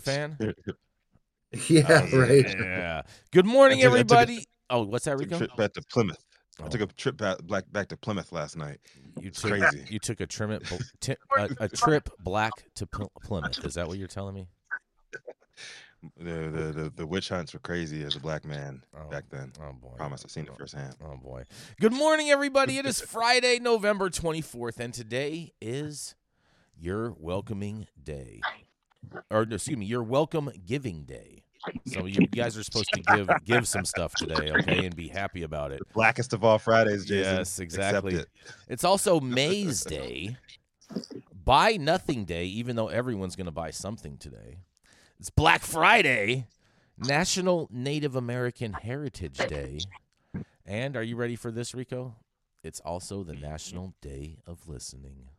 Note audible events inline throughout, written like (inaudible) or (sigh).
Tryptophan? (laughs) Yeah, Oh, right. Yeah. Good morning, took- I took a- everybody. oh, what's that, took a Rico? trip back to Plymouth. Oh. I took a trip back, back back to Plymouth last night. You took crazy. you took a trim it, (laughs) ti- a, a trip black to Pl- Plymouth. Is that what you're telling me? (laughs) The, the the the witch hunts were crazy as a black man Oh, back then. Oh boy. Promise, I've seen it Oh, firsthand. Oh boy. Good morning, everybody. It is Friday, November 24th, and today is your welcoming day. Or excuse me, your welcome giving day. (laughs) So you guys are supposed to give give some stuff today, okay, and be happy about it. The blackest of all Fridays, Jason. Yes, exactly. it. It's also May's Day, Buy Nothing Day, even though everyone's going to buy something today. It's Black Friday, National Native American Heritage Day. And are you ready for this, Rico? It's also the National Day of Listening.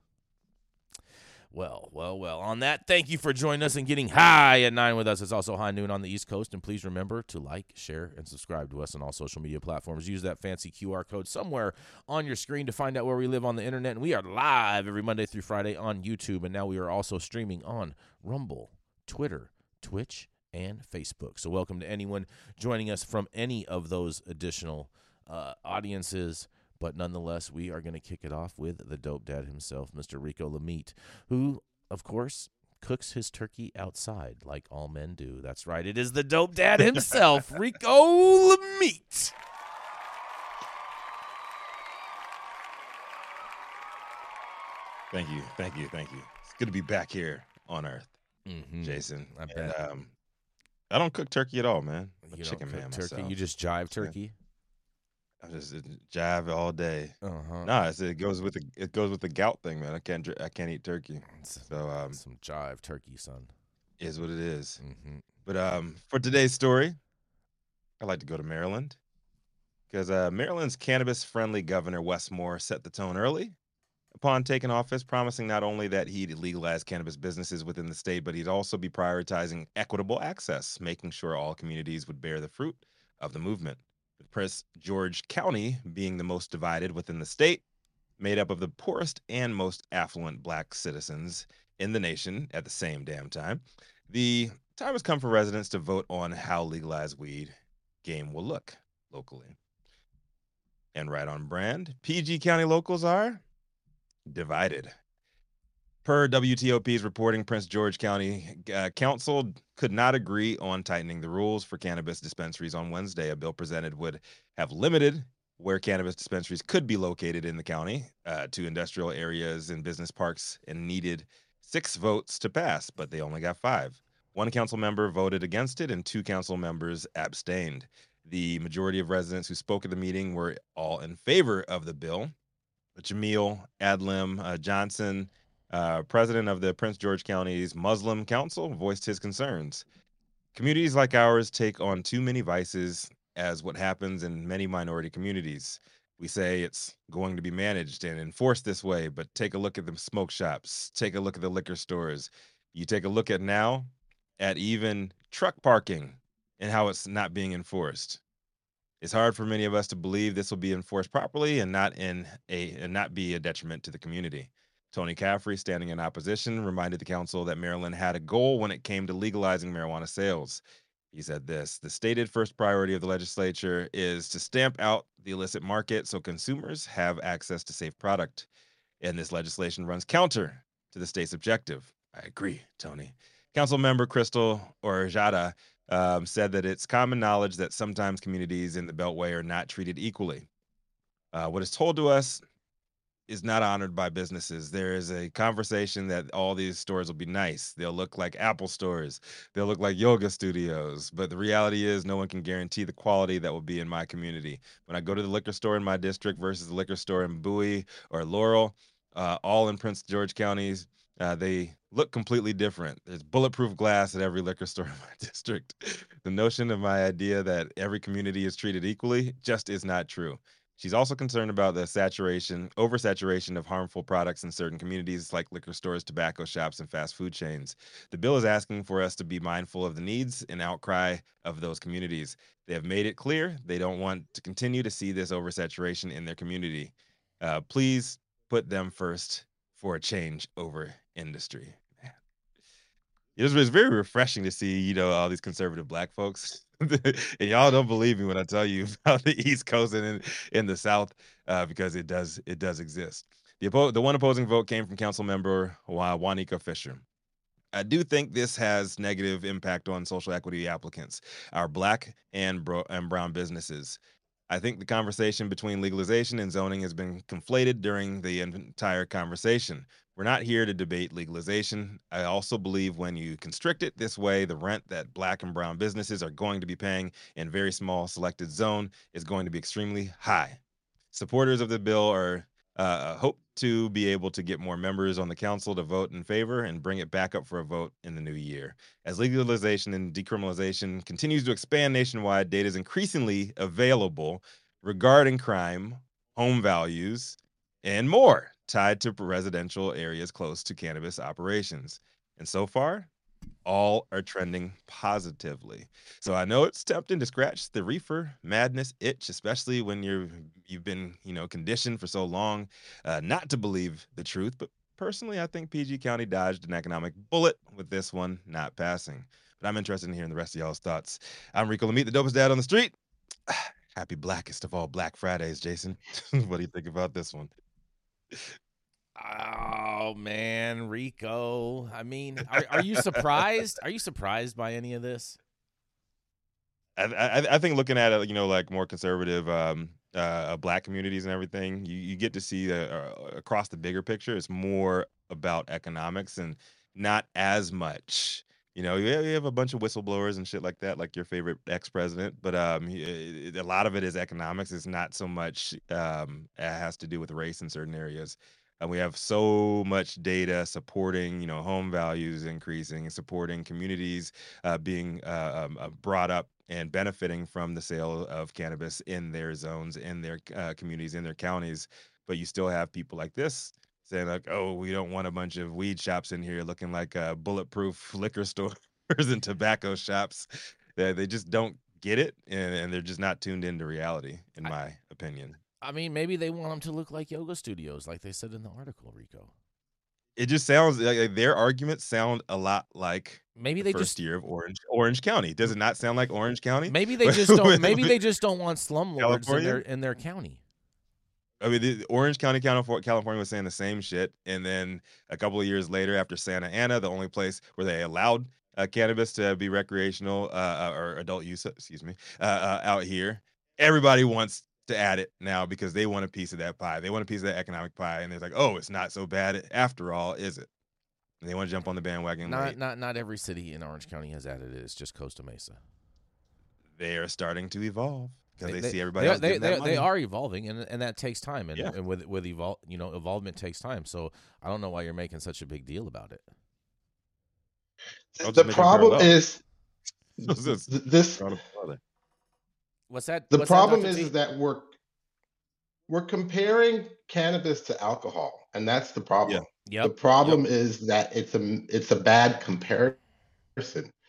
Well, well, well. On that, thank you for joining us and getting high at nine with us. It's also high noon on the East Coast. And please remember to like, share, and subscribe to us on all social media platforms. Use that fancy QR code somewhere on your screen to find out where we live on the internet. And we are live every Monday through Friday on YouTube. And now we are also streaming on Rumble, Twitter, Twitch, and Facebook. So welcome to anyone joining us from any of those additional uh, audiences. But nonetheless, we are going to kick it off with the dope dad himself, Mr. Rico Lamitte, who, of course, cooks his turkey outside like all men do. That's right. It is the dope dad himself, (laughs) Rico Lamitte. Thank you, thank you, thank you. It's good to be back here on Earth, Mm-hmm. Jason. I And, um, I don't cook turkey at all, man. I'm a You chicken don't cook man turkey. myself. You just jive Yeah. turkey. I just uh, jive all day. Uh huh. Nah, it's, it goes with the it goes with the gout thing, man. I can't I can't eat turkey. So um, some jive turkey, son. is what it is. Mm-hmm. But um, for today's story, I'd like to go to Maryland because uh, Maryland's cannabis-friendly governor Wes Moore set the tone early upon taking office, promising not only that he'd legalize cannabis businesses within the state, but he'd also be prioritizing equitable access, making sure all communities would bear the fruit of the movement. With Prince George County being the most divided within the state, made up of the poorest and most affluent black citizens in the nation at the same damn time. The time has come for residents to vote on how legalized weed game will look locally. And right on brand, PG County locals are divided. Per WTOP's reporting, Prince George County uh, Council could not agree on tightening the rules for cannabis dispensaries on Wednesday. A bill presented would have limited where cannabis dispensaries could be located in the county uh, to industrial areas and business parks and needed six votes to pass, but they only got five. One council member voted against it, and two council members abstained. The majority of residents who spoke at the meeting were all in favor of the bill. But Jamil Adlim uh, Johnson, uh, president of the Prince George County's Muslim Council, voiced his concerns. Communities like ours take on too many vices, as what happens in many minority communities. We say it's going to be managed and enforced this way, but take a look at the smoke shops, take a look at the liquor stores. You take a look at now at even truck parking and how it's not being enforced. It's hard for many of us to believe this will be enforced properly and not in a and not be a detriment to the community. Tony Caffrey, standing in opposition, reminded the council that Maryland had a goal when it came to legalizing marijuana sales. He said this The stated first priority of the legislature is to stamp out the illicit market so consumers have access to safe product. And this legislation runs counter to the state's objective. I agree, Tony. Council member Krystal Oriadha um, said that it's common knowledge that sometimes communities in the Beltway are not treated equally. Uh, what is told to us is not honored by businesses. There is a conversation that all these stores will be nice. They'll look like Apple stores. They'll look like yoga studios. But the reality is, no one can guarantee the quality that will be in my community. When I go to the liquor store in my district versus the liquor store in Bowie or Laurel, uh, all in Prince George counties, uh, they look completely different. There's bulletproof glass at every liquor (laughs) store in my district. the notion of my idea that every community is treated equally just is not true. She's also concerned about the saturation, oversaturation of harmful products in certain communities like liquor stores, tobacco shops, and fast food chains. The bill is asking for us to be mindful of the needs and outcry of those communities. They have made it clear they don't want to continue to see this oversaturation in their community. Uh, please put them first for a change over industry. It was very refreshing to see, you know, all these conservative black folks (laughs) and y'all don't believe me when I tell you (laughs) about the East Coast and in, in the South, uh, because it does it does exist. The oppo- the one opposing vote came from Council Member Wanika Fisher. I do think this has negative impact on social equity applicants, our black and, bro- and brown businesses. I think the conversation between legalization and zoning has been conflated during the entire conversation. We're not here to debate legalization. I also believe when you constrict it this way, the rent that black and brown businesses are going to be paying in very small selected zone is going to be extremely high. Supporters of the bill are uh, hope to be able to get more members on the council to vote in favor and bring it back up for a vote in the new year. As legalization and decriminalization continues to expand nationwide, data is increasingly available regarding crime, home values, and more tied to residential areas close to cannabis operations. And so far, all are trending positively. So I know it's tempting to scratch the reefer madness itch, especially when you're you've been you know conditioned for so long uh, not to believe the truth. But personally, I think PG County dodged an economic bullet with this one not passing. But I'm interested in hearing the rest of y'all's thoughts. I'm Rico Lamitte, the dopest dad on the street. (sighs) Happy blackest of all Black Fridays, Jason. (laughs) what do you think about this one? Oh man, Rico. I mean, are, are you surprised? Are you surprised by any of this? I, I, I think looking at it, you know, like more conservative um, uh, black communities and everything, you, you get to see uh, uh, across the bigger picture. It's more about economics and not as much. You know, you have a bunch of whistleblowers and shit like that, like your favorite ex president. But um, a lot of it is economics. It's not so much um, it has to do with race in certain areas and we have so much data supporting you know home values increasing and supporting communities uh, being uh, um, uh, brought up and benefiting from the sale of cannabis in their zones in their uh, communities in their counties. But you still have people like this saying like oh we don't want a bunch of weed shops in here looking like uh, bulletproof (laughs) liquor stores and tobacco shops. They, they just don't get it and, and they're just not tuned into reality in I, my opinion I mean, maybe they want them to look like yoga studios, like they said in the article, Rico. It just sounds like their arguments sound a lot like maybe the they first just year of Orange Orange County. Does it not sound like Orange County? Maybe (laughs) they just don't. maybe they just don't want slumlords in their in their county. I mean, the Orange County, California was saying the same shit, and then a couple of years later, after Santa Ana, the only place where they allowed uh, cannabis to be recreational uh, uh or adult use, excuse me, uh, uh, out here, everybody wants to add it now because they want a piece of that pie. They want a piece of that economic pie, and they're like, "Oh, it's not so bad after all, is it?" And they want to jump on the bandwagon. Not late. not not every city in Orange County has added it. It's just Costa Mesa. They are starting to evolve because they, they, see everybody they, else. They, they, they, are evolving, and and that takes time, and, yeah. and with with evol- you know, evolvement takes time. So I don't know why you're making such a big deal about it. The problem is (laughs) this. What's that? The what's problem that, is, is that we're we're comparing cannabis to alcohol, and that's the problem. Yeah. Yep. The problem yep. is that it's a it's a bad comparison.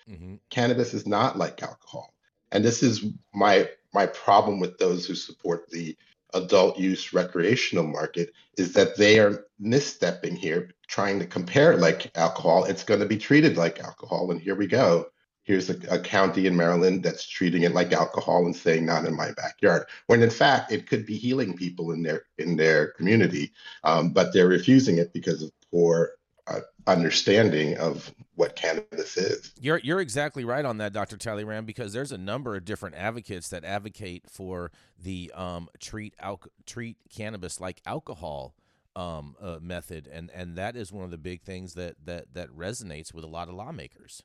Mm-hmm. Cannabis is not like alcohol, and this is my my problem with those who support the adult use recreational market is that they are misstepping here, trying to compare like alcohol. It's going to be treated like alcohol, and here we go. Here's a, a, county in Maryland that's treating it like alcohol and saying not in my backyard, when in fact it could be healing people in their in their community, um, but they're refusing it because of poor uh, understanding of what cannabis is. You're you're exactly right on that, Dr. Talleyrand, because there's a number of different advocates that advocate for the um, treat al- treat cannabis like alcohol um, uh, method, and and that is one of the big things that that that resonates with a lot of lawmakers.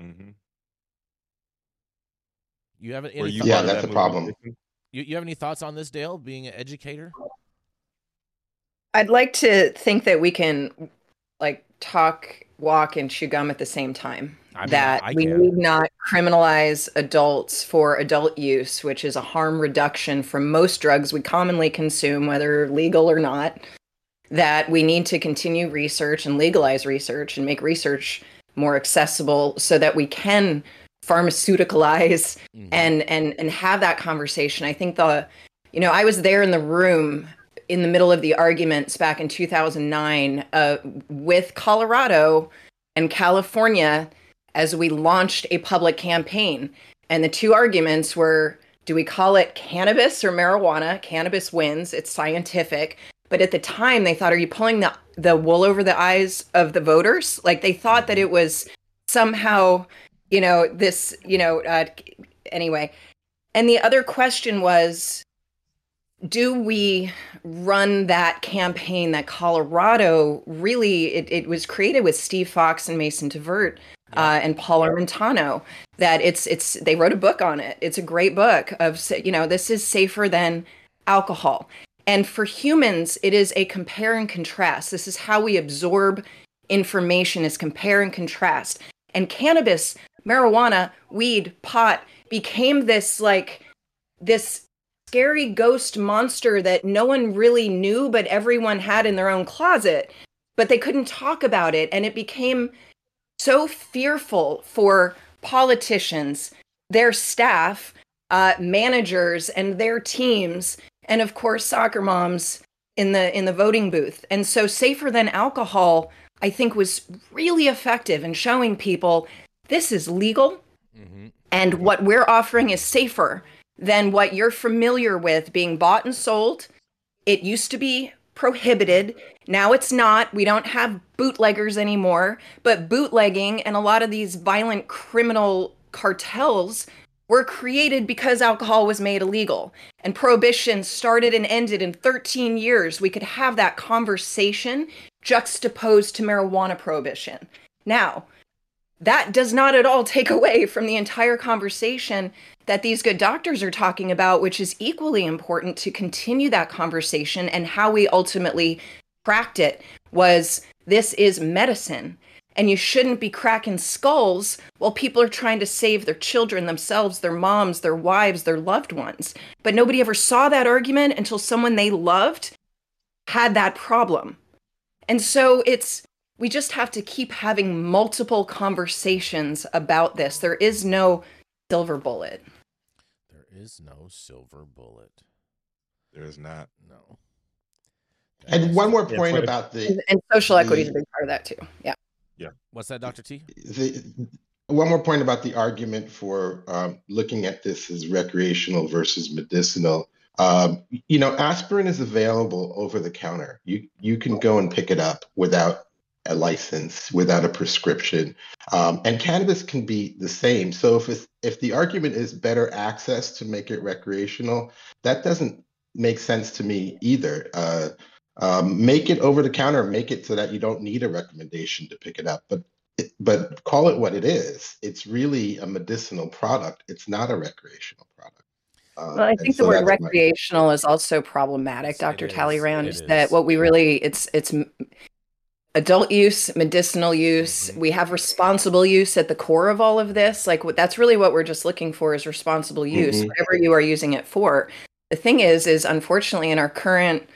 Mm-hmm. You have any? You yeah, that's that a problem. You, you have any thoughts on this, Dale? Being an educator. I'd like to think that we can like talk, walk, and chew gum at the same time. I mean, that I we can. need not criminalize adults for adult use, which is a harm reduction from most drugs we commonly consume, whether legal or not. That we need to continue research and legalize research and make research more accessible so that we can pharmaceuticalize mm-hmm. and and and have that conversation. I think the you know, I was there in the room in the middle of the arguments back in 2009 uh, with Colorado and California as we launched a public campaign. And the two arguments were do we call it cannabis or marijuana? Cannabis wins, it's scientific. But at the time, they thought, are you pulling the, the wool over the eyes of the voters? Like they thought that it was somehow, you know, this, you know, uh, anyway. And the other question was do we run that campaign that Colorado really it, it was created with Steve Fox and Mason Tvert uh, and Paul Armentano that it's it's they wrote a book on it. It's a great book of you know this is safer than alcohol. And for humans, it is a compare and contrast. This is how we absorb information is compare and contrast. And cannabis, marijuana, weed, pot became this like this scary ghost monster that no one really knew, but everyone had in their own closet, but they couldn't talk about it. And it became so fearful for politicians, their staff, uh, managers, and their teams, and of course, soccer moms in the in the voting booth. And so, safer than alcohol, I think, was really effective in showing people this is legal, mm-hmm. and what we're offering is safer than what you're familiar with being bought and sold. It used to be prohibited. Now it's not. We don't have bootleggers anymore. But bootlegging and a lot of these violent criminal cartels were created because alcohol was made illegal. And prohibition started and ended in 13 years. We could have that conversation juxtaposed to marijuana prohibition. Now, that does not at all take away from the entire conversation that these good doctors are talking about, which is equally important to continue that conversation and how we ultimately cracked it was this is medicine. And you shouldn't be cracking skulls while people are trying to save their children, themselves, their moms, their wives, their loved ones. But nobody ever saw that argument until someone they loved had that problem. And so it's we just have to keep having multiple conversations about this. There is no silver bullet. There is no silver bullet. There is not. No. That and one more point yeah, about the and, and social the, equity is a big part of that too. Yeah. Yeah. What's that, Doctor T? The, one more point about the argument for um, looking at this as recreational versus medicinal. Um, you know, aspirin is available over the counter. You you can go and pick it up without a license without a prescription. Um, and cannabis can be the same. So if if the argument is better access to make it recreational, that doesn't make sense to me either. Uh, um, make it over the counter, make it so that you don't need a recommendation to pick it up. But but call it what it is. It's really a medicinal product. It's not a recreational product. Um, well, I think the so word recreational my... is also problematic, Dr. Talleyrand. Is that what we really it's it's adult use, medicinal use. Mm-hmm. We have responsible use at the core of all of this. Like that's really what we're just looking for is responsible use, mm-hmm. whatever you are using it for. The thing is, is unfortunately in our current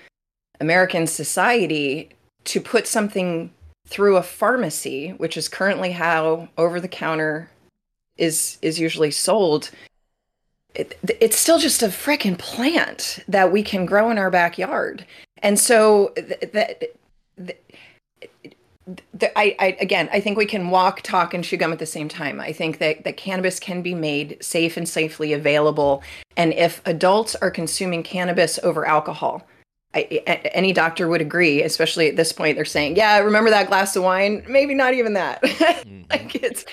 American society, to put something through a pharmacy, which is currently how over the counter is is usually sold, it, it's still just a freaking plant that we can grow in our backyard. And so that I, I, again, I think we can walk, talk, and chew gum at the same time. I think that that cannabis can be made safe and safely available, and if adults are consuming cannabis over alcohol, I, any doctor would agree. Especially at this point, they're saying, "Yeah, remember that glass of wine? Maybe not even that. (laughs) mm-hmm. like it's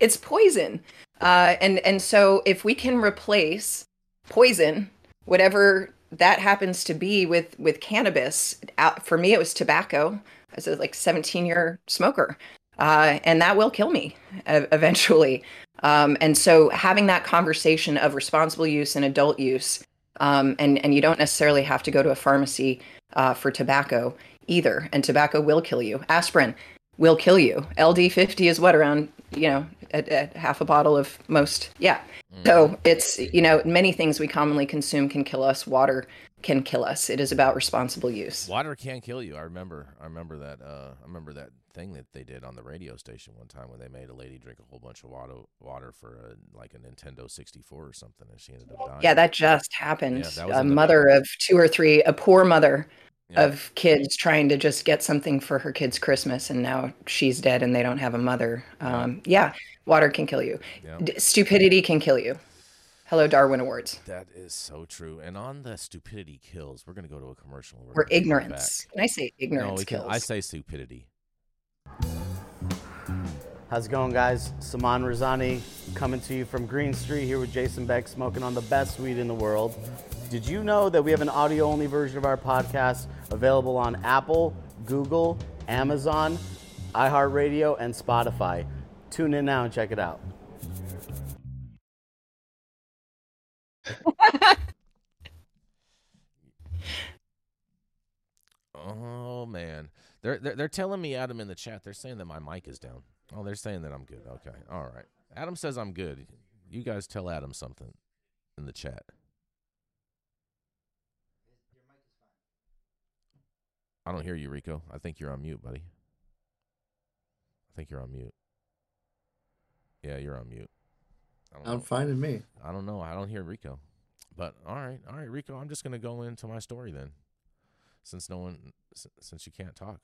it's poison." Uh, and and so if we can replace poison, whatever that happens to be with with cannabis, for me it was tobacco as a like 17 year smoker, uh, and that will kill me eventually. Um, and so having that conversation of responsible use and adult use, um, and and you don't necessarily have to go to a pharmacy uh, for tobacco either, and tobacco will kill you. Aspirin will kill you. LD50 is what around you know at, at half a bottle of most. Yeah. Mm. So it's you know many things we commonly consume can kill us. Water can kill us. It is about responsible use. Water can kill you. I remember. I remember that. Uh, I remember that thing that they did on the radio station one time when they made a lady drink a whole bunch of water water for a, like a Nintendo 64 or something, and she ended up dying. Yeah, that just happened. Yeah, a mother the- of two or three, a poor mother yeah. of kids trying to just get something for her kids' Christmas, and now she's dead and they don't have a mother. Um, yeah, water can kill you. Yeah. D- stupidity can kill you. Hello, Darwin Awards. That is so true. And on the stupidity kills, we're going to go to a commercial. We're or ignorance. Can I say ignorance no, kills? Can, I say stupidity. How's it going, guys? Saman Razani coming to you from Green Street here with Jason Beck, smoking on the best weed in the world. Did you know that we have an audio only version of our podcast available on Apple, Google, Amazon, iHeartRadio, and Spotify? Tune in now and check it out. (laughs) oh man, they're, they're they're telling me Adam in the chat. They're saying that my mic is down. Oh, they're saying that I'm good. Okay, all right. Adam says I'm good. You guys tell Adam something in the chat. I don't hear you, Rico. I think you're on mute, buddy. I think you're on mute. Yeah, you're on mute. I'm fine with me. I don't know. I don't hear Rico. But all right, all right, Rico. I'm just gonna go into my story then, since no one, since you can't talk.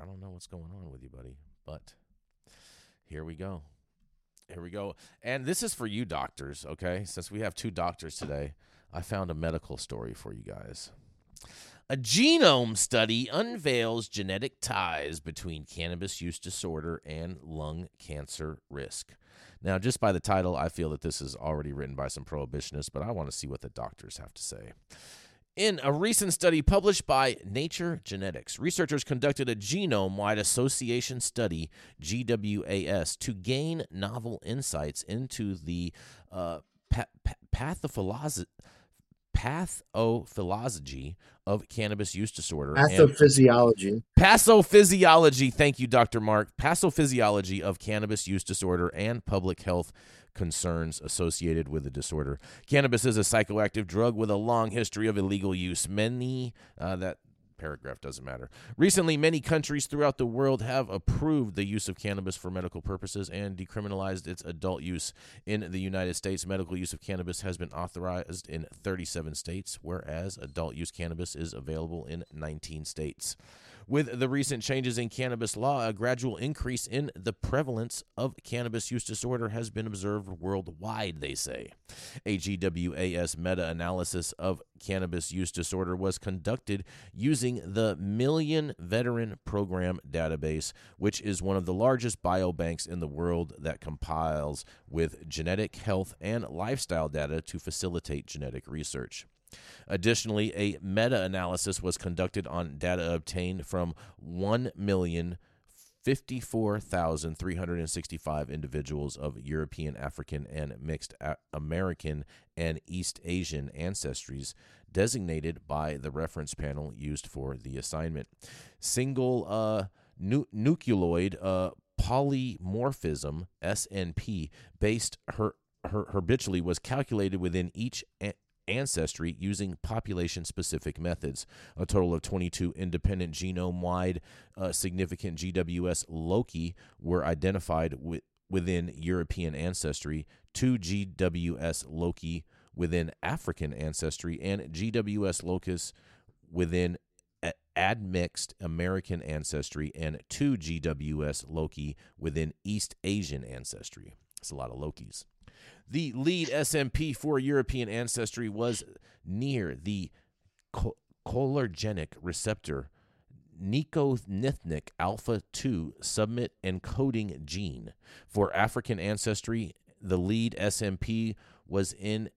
I don't know what's going on with you, buddy. But here we go. Here we go. And this is for you doctors, okay? Since we have two doctors today, I found a medical story for you guys. A genome study unveils genetic ties between cannabis use disorder and lung cancer risk. Now, just by the title, I feel that this is already written by some prohibitionists, but I want to see what the doctors have to say. In a recent study published by Nature Genetics, researchers conducted a genome wide association study, GWAS, to gain novel insights into the uh, pa- pa- pathophysiology pathophysiology of cannabis use disorder. Pathophysiology. Pathophysiology. Thank you, Dr. Mark. Pathophysiology of cannabis use disorder and public health concerns associated with the disorder. Cannabis is a psychoactive drug with a long history of illegal use. Many uh, that paragraph doesn't matter. Recently, many countries throughout the world have approved the use of cannabis for medical purposes and decriminalized its adult use. In the United States, medical use of cannabis has been authorized in 37 states, whereas adult use cannabis is available in 19 states. With the recent changes in cannabis law, a gradual increase in the prevalence of cannabis use disorder has been observed worldwide, they say. A GWAS meta analysis of cannabis use disorder was conducted using the Million Veteran Program database, which is one of the largest biobanks in the world that compiles with genetic health and lifestyle data to facilitate genetic research. Additionally, a meta analysis was conducted on data obtained from 1 million. 54,365 individuals of European, African, and mixed American and East Asian ancestries designated by the reference panel used for the assignment. Single uh, nu- nucleoid uh, polymorphism, SNP, based her, her, was calculated within each ancestry using population specific methods. A total of 22 independent genome wide uh, significant GWS loci were identified with, within European ancestry. Two GWS loci within African ancestry and GWS locus within admixed American ancestry and two GWS loci within East Asian ancestry. That's a lot of Lokis. The lead SNP for European ancestry was near the cholinergic receptor nicotinic alpha 2 submit encoding gene. For African ancestry, the lead SNP was in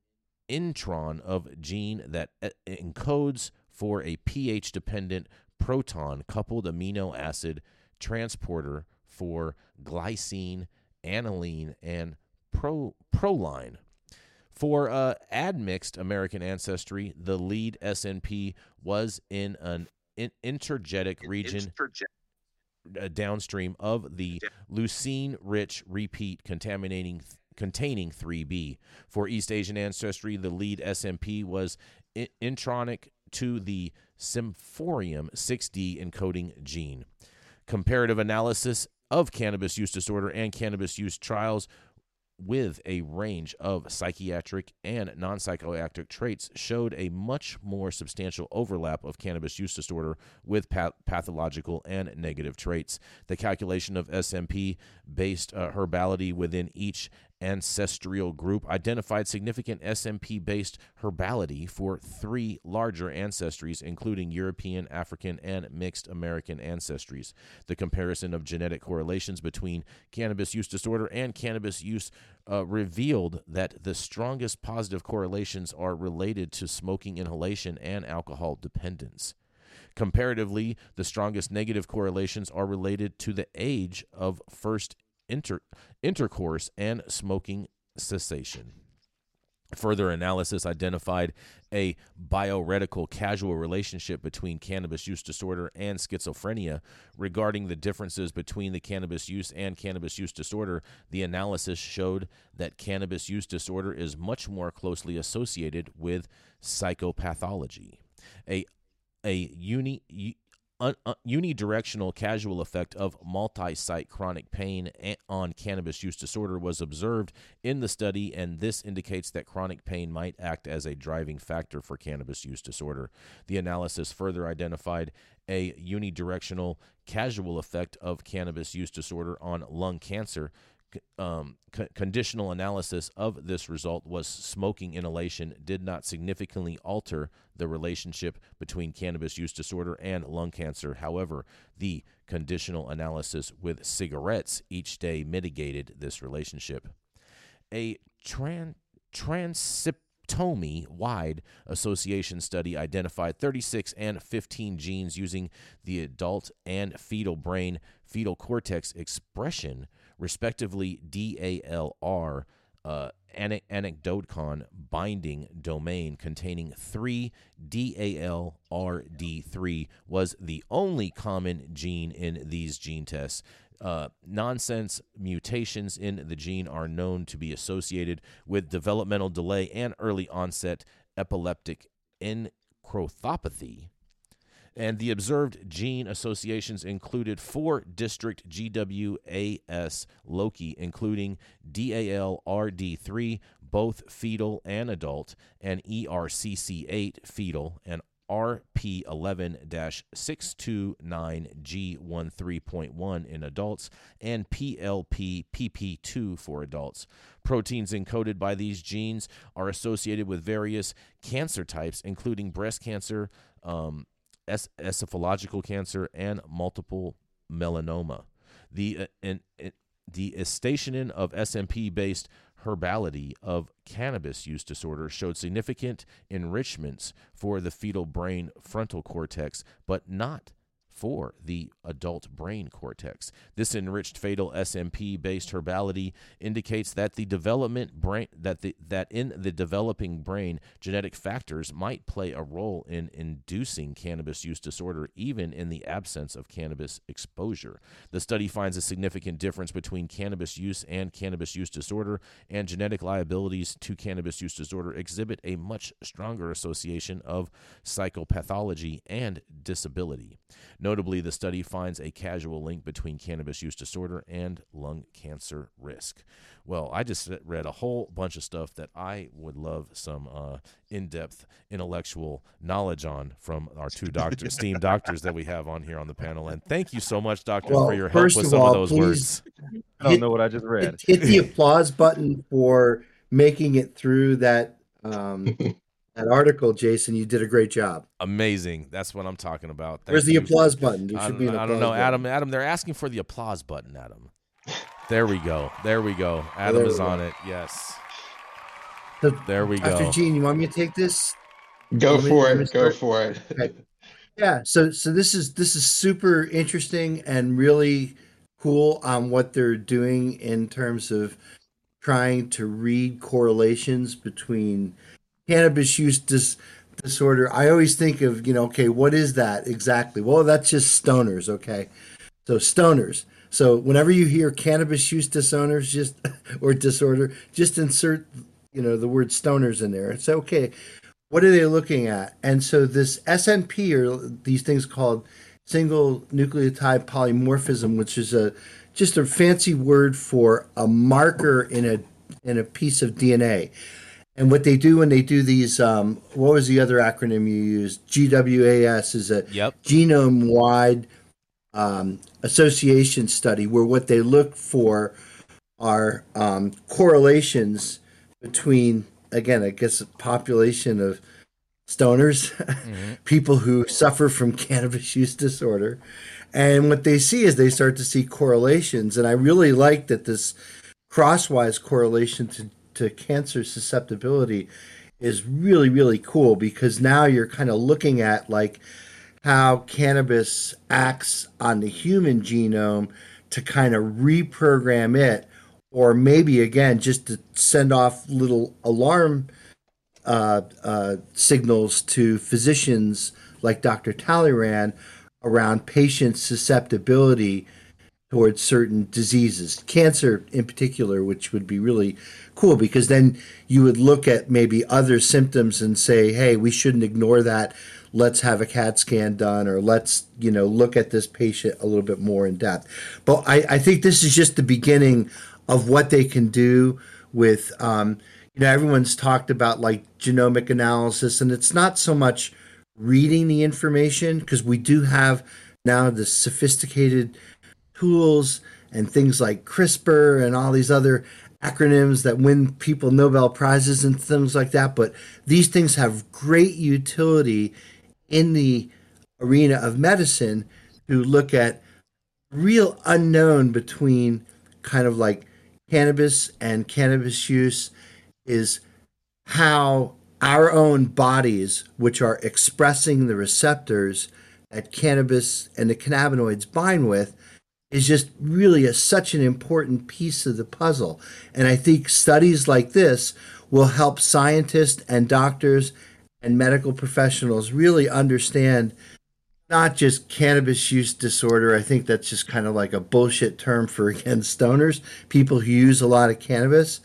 intron of gene that encodes for a pH dependent proton coupled amino acid transporter for glycine, alanine, and pro, proline. For uh, admixed American ancestry, the lead SNP was in an in- intergenic region uh, downstream of the leucine rich repeat contaminating containing 3B. For East Asian ancestry, the lead SNP was intronic to the semaphorin 6D encoding gene. Comparative analysis of cannabis use disorder and cannabis use trials with a range of psychiatric and non psychoactive traits showed a much more substantial overlap of cannabis use disorder with path- pathological and negative traits. The calculation of SNP based uh, herbality within each ancestral group identified significant SNP based herbality for three larger ancestries, including European, African, and mixed American ancestries. The comparison of genetic correlations between cannabis use disorder and cannabis use uh, revealed that the strongest positive correlations are related to smoking inhalation and alcohol dependence. Comparatively, the strongest negative correlations are related to the age of first inter- intercourse and smoking cessation. Further analysis identified a bioretical causal relationship between cannabis use disorder and schizophrenia. Regarding the differences between the cannabis use and cannabis use disorder, the analysis showed that cannabis use disorder is much more closely associated with psychopathology. A a uni, un, un, unidirectional causal effect of multi site chronic pain on cannabis use disorder was observed in the study, and this indicates that chronic pain might act as a driving factor for cannabis use disorder. The analysis further identified a unidirectional causal effect of cannabis use disorder on lung cancer um, c- conditional analysis of this result was smoking inhalation did not significantly alter the relationship between cannabis use disorder and lung cancer. However, the conditional analysis with cigarettes each day mitigated this relationship. A tran- transcriptome wide association study identified 36 and 15 genes using the adult and fetal brain fetal cortex expression respectively DALR, uh, anecdotecon binding domain containing three DALRD3 was the only common gene in these gene tests. Uh, nonsense mutations in the gene are known to be associated with developmental delay and early onset epileptic encephalopathy and the observed gene associations included four district GWAS loci, including DALRD3, both fetal and adult, and ERCC8 fetal, and RP11 629G13.1 in adults, and PLP PP2 for adults. Proteins encoded by these genes are associated with various cancer types, including breast cancer, um, esophageal cancer, and multiple melanoma. The uh, and, and the estationin of SNP based herbality of cannabis use disorder showed significant enrichments for the fetal brain frontal cortex, but not for the adult brain cortex. This enriched fatal SNP based herbality indicates that the development brain that the that in the developing brain genetic factors might play a role in inducing cannabis use disorder even in the absence of cannabis exposure. The study finds a significant difference between cannabis use and cannabis use disorder and genetic liabilities to cannabis use disorder exhibit a much stronger association of psychopathology and disability. No Notably, the study finds a casual link between cannabis use disorder and lung cancer risk. Well, I just read a whole bunch of stuff that I would love some uh, in-depth intellectual knowledge on from our two doctor, (laughs) esteemed doctors that we have on here on the panel. And thank you so much, doctor, well, for your help with some all, of those words. I don't hit, know what I just read. Hit, hit the applause button for making it through that um, (laughs) that article, Jason. You did a great job. Amazing. That's what I'm talking about. Thank Where's you. the applause button? There should I, be an I don't know, button. Adam. Adam, they're asking for the applause button, Adam. There we go. There we go. Adam is on it. Yes. So, there we go. Dr. Gene, you want me to take this? Go for it. Go for it. Okay. Yeah. So so this is this is super interesting and really cool on what they're doing in terms of trying to read correlations between cannabis use dis- disorder. I always think of, you know, okay, what is that exactly? Well, that's just stoners, okay? So stoners. So whenever you hear cannabis use disorders, just (laughs) or disorder, just insert you know the word stoners in there. It's okay. What are they looking at? And so this SNP or these things called single nucleotide polymorphism, which is a just a fancy word for a marker in a in a piece of DNA. And what they do when they do these, um, what was the other acronym you used? GWAS is a yep. genome wide um, association study where what they look for are um, correlations between, again, I guess, a population of stoners, mm-hmm. (laughs) people who suffer from cannabis (laughs) use disorder. And what they see is they start to see correlations. And I really like that this crosswise correlation to, to cancer susceptibility is really, really cool because now you're kind of looking at like how cannabis acts on the human genome to kind of reprogram it, or maybe again just to send off little alarm uh, uh, signals to physicians like Dr. Talleyrand around patient susceptibility towards certain diseases, cancer in particular, which would be really cool because then you would look at maybe other symptoms and say, hey, we shouldn't ignore that let's have a CAT scan done or let's, you know, look at this patient a little bit more in depth. But I, I think this is just the beginning of what they can do with, um, you know, everyone's talked about like genomic analysis, and it's not so much reading the information because we do have now the sophisticated tools and things like CRISPR and all these other acronyms that win people Nobel Prizes and things like that. But these things have great utility in the arena of medicine to look at real unknown between kind of like cannabis and cannabis use is how our own bodies, which are expressing the receptors that cannabis and the cannabinoids bind with, is just really a, such an important piece of the puzzle. And I think studies like this will help scientists and doctors and medical professionals really understand not just cannabis use disorder. I think that's just kind of like a bullshit term for again stoners, people who use a lot of cannabis,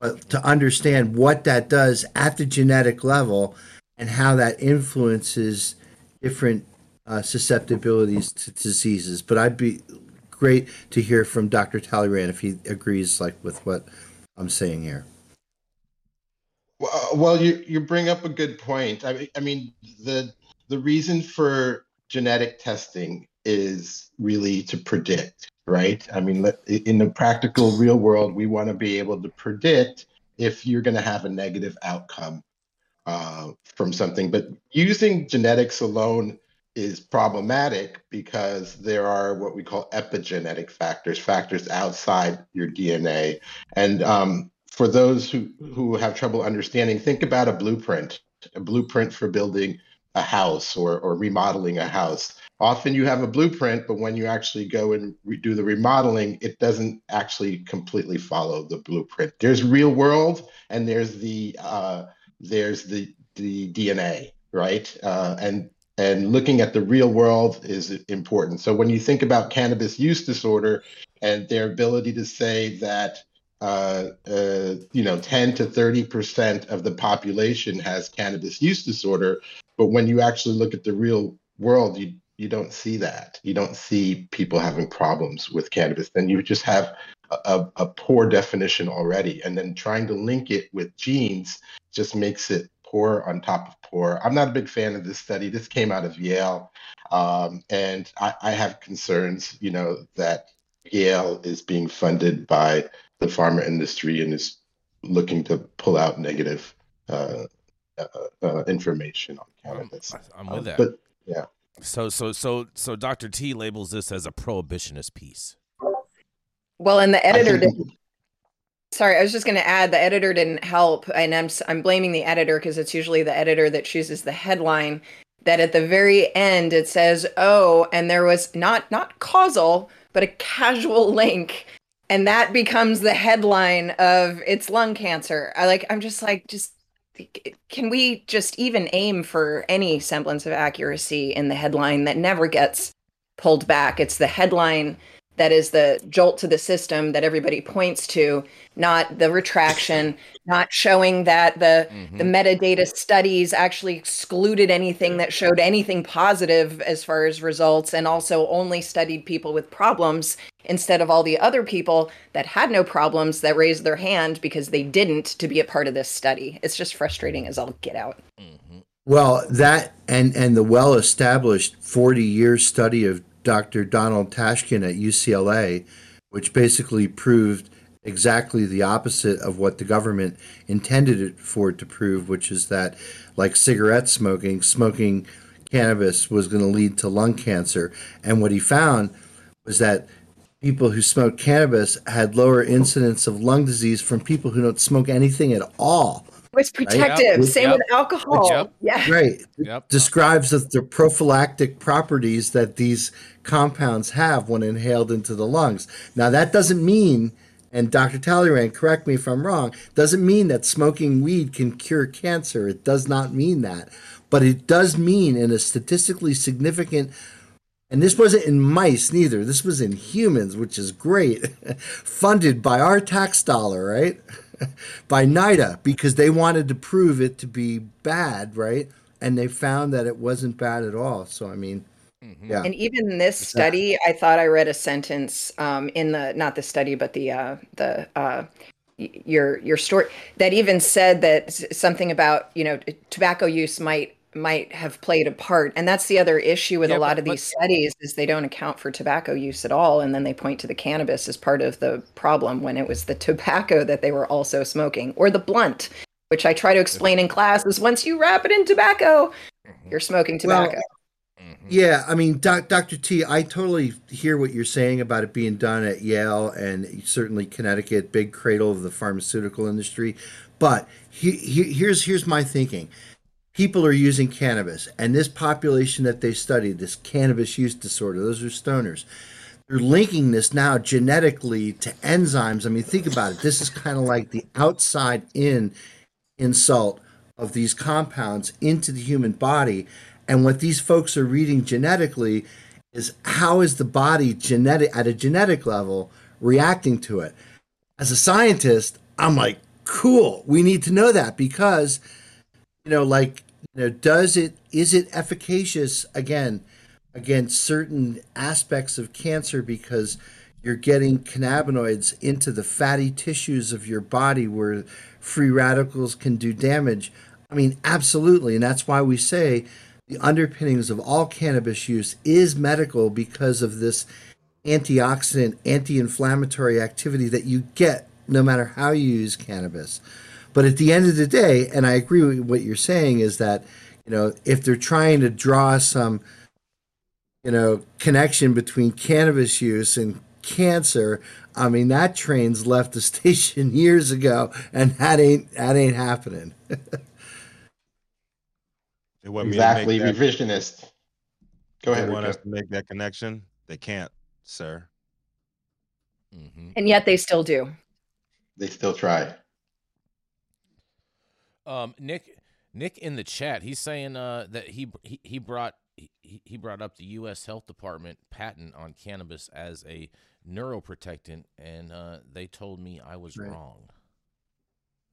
but to understand what that does at the genetic level and how that influences different uh, susceptibilities to diseases. But I'd be great to hear from Dr. Talleyrand if he agrees like with what I'm saying here. Well, you you bring up a good point. I, I mean, the the reason for genetic testing is really to predict, right? I mean, in the practical real world, we want to be able to predict if you're going to have a negative outcome uh, from something. But using genetics alone is problematic because there are what we call epigenetic factors, factors outside your DNA. And um, for those who, who have trouble understanding, think about a blueprint, a blueprint for building a house or, or remodeling a house. Often you have a blueprint, but when you actually go and do the remodeling, it doesn't actually completely follow the blueprint. There's real world and there's the uh, there's the the DNA, right? Uh, and and looking at the real world is important. So when you think about cannabis use disorder and their ability to say that uh, uh, you know, 10 to 30 percent of the population has cannabis use disorder. But when you actually look at the real world, you you don't see that. You don't see people having problems with cannabis. Then you just have a, a poor definition already, and then trying to link it with genes just makes it poor on top of poor. I'm not a big fan of this study. This came out of Yale, um, and I, I have concerns. You know that Yale is being funded by the pharma industry and is looking to pull out negative uh, uh, uh, information on cannabis. I'm with that. But yeah. So so so so Dr. T labels this as a prohibitionist piece. Well, and the editor didn't. Sorry, I was just going to add the editor didn't help, and I'm I'm blaming the editor because it's usually the editor that chooses the headline. That at the very end it says, "Oh," and there was not not causal, but a casual (laughs) link, and that becomes the headline of it's lung cancer. I like. I'm just like, just can we just even aim for any semblance of accuracy in the headline that never gets pulled back? It's the headline that is the jolt to the system that everybody points to not the retraction (laughs) not showing that the mm-hmm. the metadata studies actually excluded anything that showed anything positive as far as results and also only studied people with problems instead of all the other people that had no problems that raised their hand because they didn't to be a part of this study it's just frustrating as all get out mm-hmm. well that and and the well established 40 year study of Dr. Donald Tashkin at UCLA, which basically proved exactly the opposite of what the government intended it for it to prove, which is that, like cigarette smoking, smoking cannabis was going to lead to lung cancer. And what he found was that people who smoked cannabis had lower incidence of lung disease from people who don't smoke anything at all. It's protective. Right? Same yep. with alcohol. Yep. Yeah. Right. Yep. Describes the, the prophylactic properties that these compounds have when inhaled into the lungs. Now, that doesn't mean, and Dr. Talleyrand, correct me if I'm wrong, doesn't mean that smoking weed can cure cancer. It does not mean that. But it does mean in a statistically significant and this wasn't in mice neither. This was in humans, which is great. (laughs) Funded by our tax dollar, right? (laughs) by NIDA because they wanted to prove it to be bad, right? And they found that it wasn't bad at all. So I mean, mm-hmm. yeah. And even this study, I thought I read a sentence um, in the not the study, but the uh, the uh, your your story that even said that something about you know tobacco use might might have played a part and that's the other issue with yeah, a lot but, of these studies is they don't account for tobacco use at all and then they point to the cannabis as part of the problem when it was the (laughs) tobacco that they were also smoking or the blunt which i try to explain in class is once you wrap it in tobacco mm-hmm. you're smoking tobacco well, mm-hmm. yeah i mean doc, dr t i totally hear what you're saying about it being done at yale and certainly connecticut big cradle of the pharmaceutical industry but he, he, here's here's my thinking people are using cannabis, and this population that they studied, this cannabis use disorder, those are stoners. They're linking this now genetically to enzymes. I mean, think about it. This is kind of like the outside in insult of these compounds into the human body. And what these folks are reading genetically is how is the body genetic at a genetic level reacting to it. As a scientist, I'm like, cool. We need to know that because you know, like, you know, does it is it efficacious again against certain aspects of cancer because you're getting cannabinoids into the fatty tissues of your body where free radicals can do damage. I mean, absolutely, and that's why we say the underpinnings of all cannabis use is medical because of this antioxidant, anti-inflammatory activity that you get no matter how you use cannabis. But at the end of the day, and I agree with what you're saying, is that you know if they're trying to draw some you know connection between cannabis use and cancer, I mean that train's left the (laughs) station years ago, and that ain't that ain't happening. (laughs) exactly, that, revisionist. Go ahead. They want us to make that connection. They can't, sir. Mm-hmm. And yet they still do. They still try. Um, Nick, Nick in the chat, he's saying uh, that he, he he brought he, he brought up the U.S. Health Department patent on cannabis as a neuroprotectant, and uh, they told me I was right. wrong.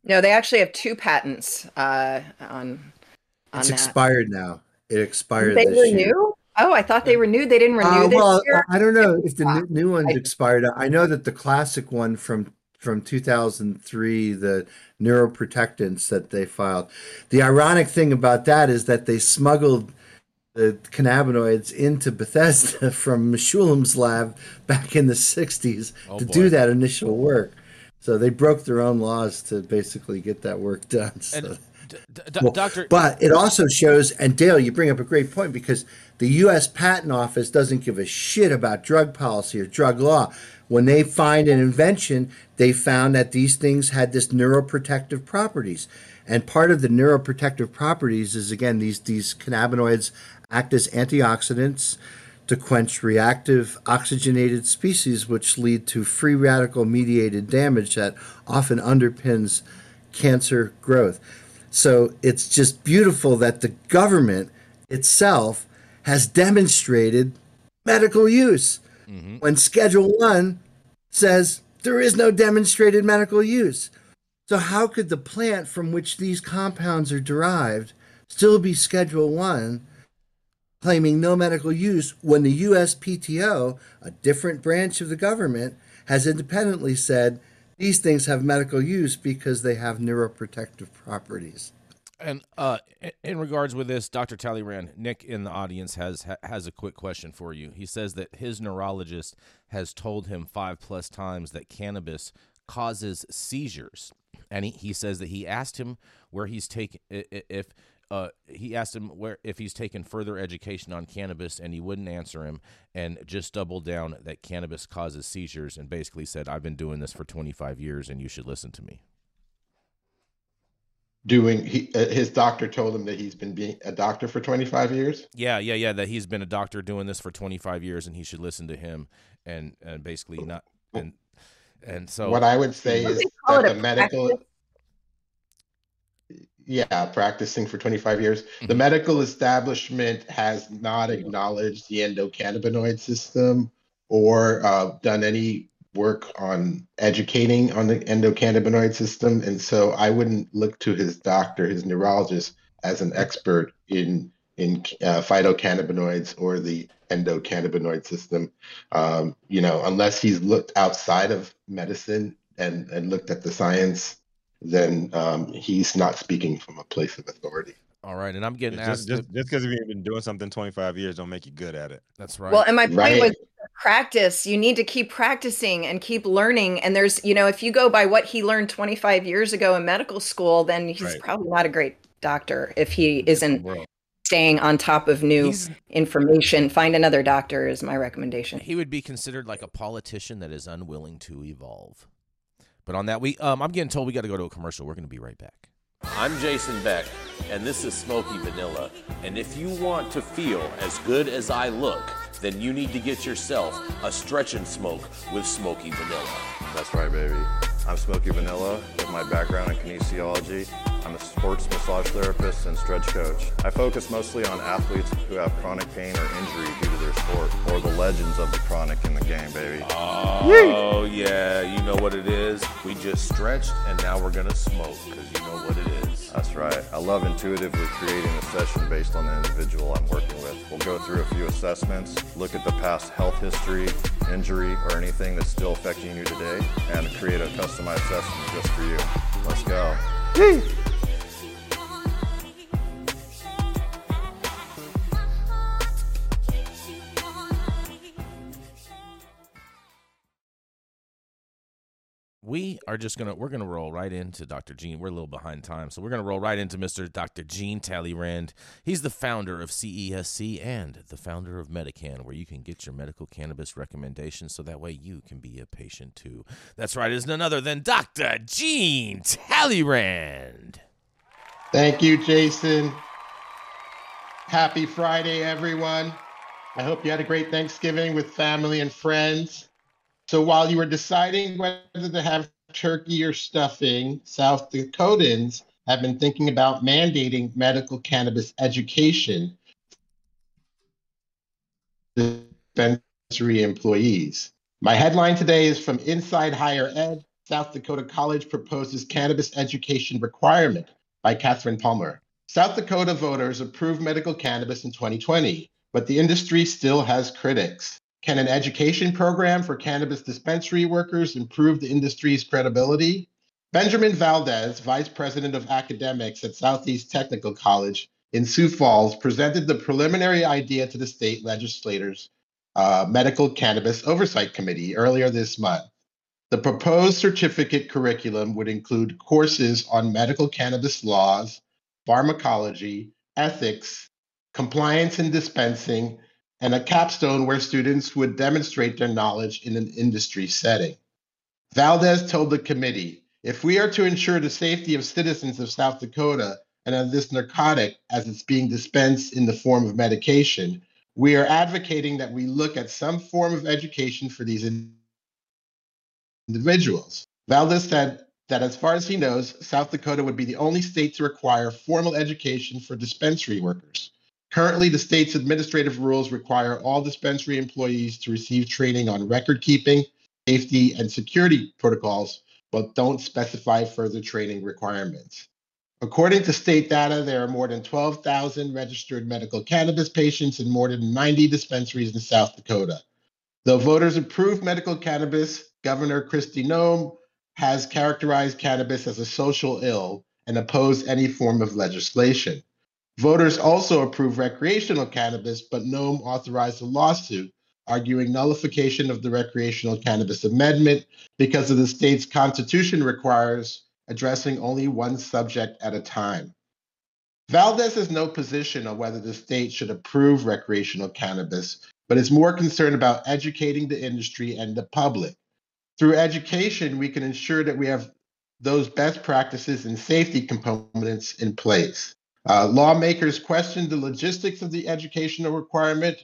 No, they actually have two patents uh, on. on it's that. expired now. It expired. They this renew. Oh, I thought they renewed. They didn't renew uh, well, year? I don't know if the new, new one's I, expired. I know that the classic one from from 2003, the neuroprotectants that they filed. The ironic thing about that is that they smuggled the cannabinoids into Bethesda (laughs) from Mechoulam's lab back in the 60s oh, to boy. do that initial work. So they broke their own laws to basically get that work done. So. And, d- d- well, doctor, but it also shows, and Dale, you bring up a great point because the U.S. Patent Office doesn't give a shit about drug policy or drug law. When they find an invention, they found that these things had this neuroprotective properties. And part of the neuroprotective properties is again these these cannabinoids act as antioxidants to quench reactive oxygenated species, which lead to free radical mediated damage that often underpins cancer growth. So it's just beautiful that the government itself has demonstrated medical use mm-hmm. when Schedule 1 says there is no demonstrated medical use. So, how could the plant from which these compounds are derived still be Schedule 1, claiming no medical use, when the USPTO, a different branch of the government, has independently said these things have medical use because they have neuroprotective properties? And uh, in regards with this, Dr. Talleyrand, Nick in the audience has has a quick question for you. He says that his neurologist has told him five plus times that cannabis causes seizures, and he, he says that he asked him where he's taken if uh, he asked him where if he's taken further education on cannabis, and he wouldn't answer him, and just doubled down that cannabis causes seizures, and basically said, "I've been doing this for 25 years, and you should listen to me." Doing he uh, his doctor told him that he's been being a doctor for 25 years yeah yeah yeah that he's been a doctor doing this for 25 years and he should listen to him and and basically not and and so what i would say is that the medical practice? yeah practicing for 25 years mm-hmm. the medical establishment has not acknowledged the endocannabinoid system or uh, done any work on educating on the endocannabinoid system. And so I wouldn't look to his doctor, his neurologist, as an expert in in uh, phytocannabinoids or the endocannabinoid system. Um, you know, unless he's looked outside of medicine and and looked at the science, then um, he's not speaking from a place of authority. All right, and I'm getting just, asked just because you've been doing something 25 years don't make you good at it. That's right. Well, and my point right. was practice. You need to keep practicing and keep learning. And there's, you know, if you go by what he learned 25 years ago in medical school, then he's right. probably not a great doctor if he isn't staying on top of new he's, information. Find another doctor is my recommendation. He would be considered like a politician that is unwilling to evolve. But on that, we um, I'm getting told we got to go to a commercial. We're going to be right back. I'm Jason Beck, and this is Smoky Vanilla. And if you want to feel as good as I look, then you need to get yourself a stretch and smoke with Smoky Vanilla. That's right, baby. I'm Smoky Vanilla with my background in kinesiology I'm a sports massage therapist and stretch coach. I focus mostly on athletes who have chronic pain or injury due to their sport, or the legends of the chronic in the game, baby. Oh, yeah, you know what it is. We just stretched and now we're gonna smoke because you know what it is. That's right. I love intuitively creating a session based on the individual I'm working with. We'll go through a few assessments, look at the past health history, injury, or anything that's still affecting you today, and create a customized session just for you. Let's go. We are just gonna we're gonna roll right into Dr. Jean. We're a little behind time, so we're gonna roll right into Mr. Dr. Jean Talleyrand. He's the founder of CESC and the founder of MediCann, where you can get your medical cannabis recommendations, so that way you can be a patient too. That's right, is none other than Dr. Jean Talleyrand. Thank you, Jason. Happy Friday, everyone. I hope you had a great Thanksgiving with family and friends. So while you were deciding whether to have turkey or stuffing, South Dakotans have been thinking about mandating medical cannabis education for dispensary employees. My headline today is from Inside Higher Ed. South Dakota College proposes cannabis education requirement by Kathryn Palmer. South Dakota voters approved medical cannabis in 2020 but the industry still has critics. Can an education program for cannabis dispensary workers improve the industry's credibility? Benjamin Valdez, Vice President of Academics at Southeast Technical College in Sioux Falls, presented the preliminary idea to the state legislators' uh, Medical Cannabis Oversight Committee earlier this month. The proposed certificate curriculum would include courses on medical cannabis laws, pharmacology, ethics, compliance and dispensing, and a capstone where students would demonstrate their knowledge in an industry setting. Valdez told the committee if we are to ensure the safety of citizens of South Dakota and of this narcotic as it's being dispensed in the form of medication, we are advocating that we look at some form of education for these individuals. Valdez said that as far as he knows, South Dakota would be the only state to require formal education for dispensary workers. Currently, the state's administrative rules require all dispensary employees to receive training on record keeping, safety, and security protocols, but don't specify further training requirements. According to state data, there are more than 12,000 registered medical cannabis patients in more than 90 dispensaries in South Dakota. Though voters approved medical cannabis, Governor Kristi Noem has characterized cannabis as a social ill and opposed any form of legislation. Voters also approved recreational cannabis, but Noem authorized a lawsuit arguing nullification of the recreational cannabis amendment because of the state's constitution requires addressing only one subject at a time. Valdez has no position on whether the state should approve recreational cannabis, but is more concerned about educating the industry and the public. Through education, we can ensure that we have those best practices and safety components in place. Uh, lawmakers questioned the logistics of the educational requirement.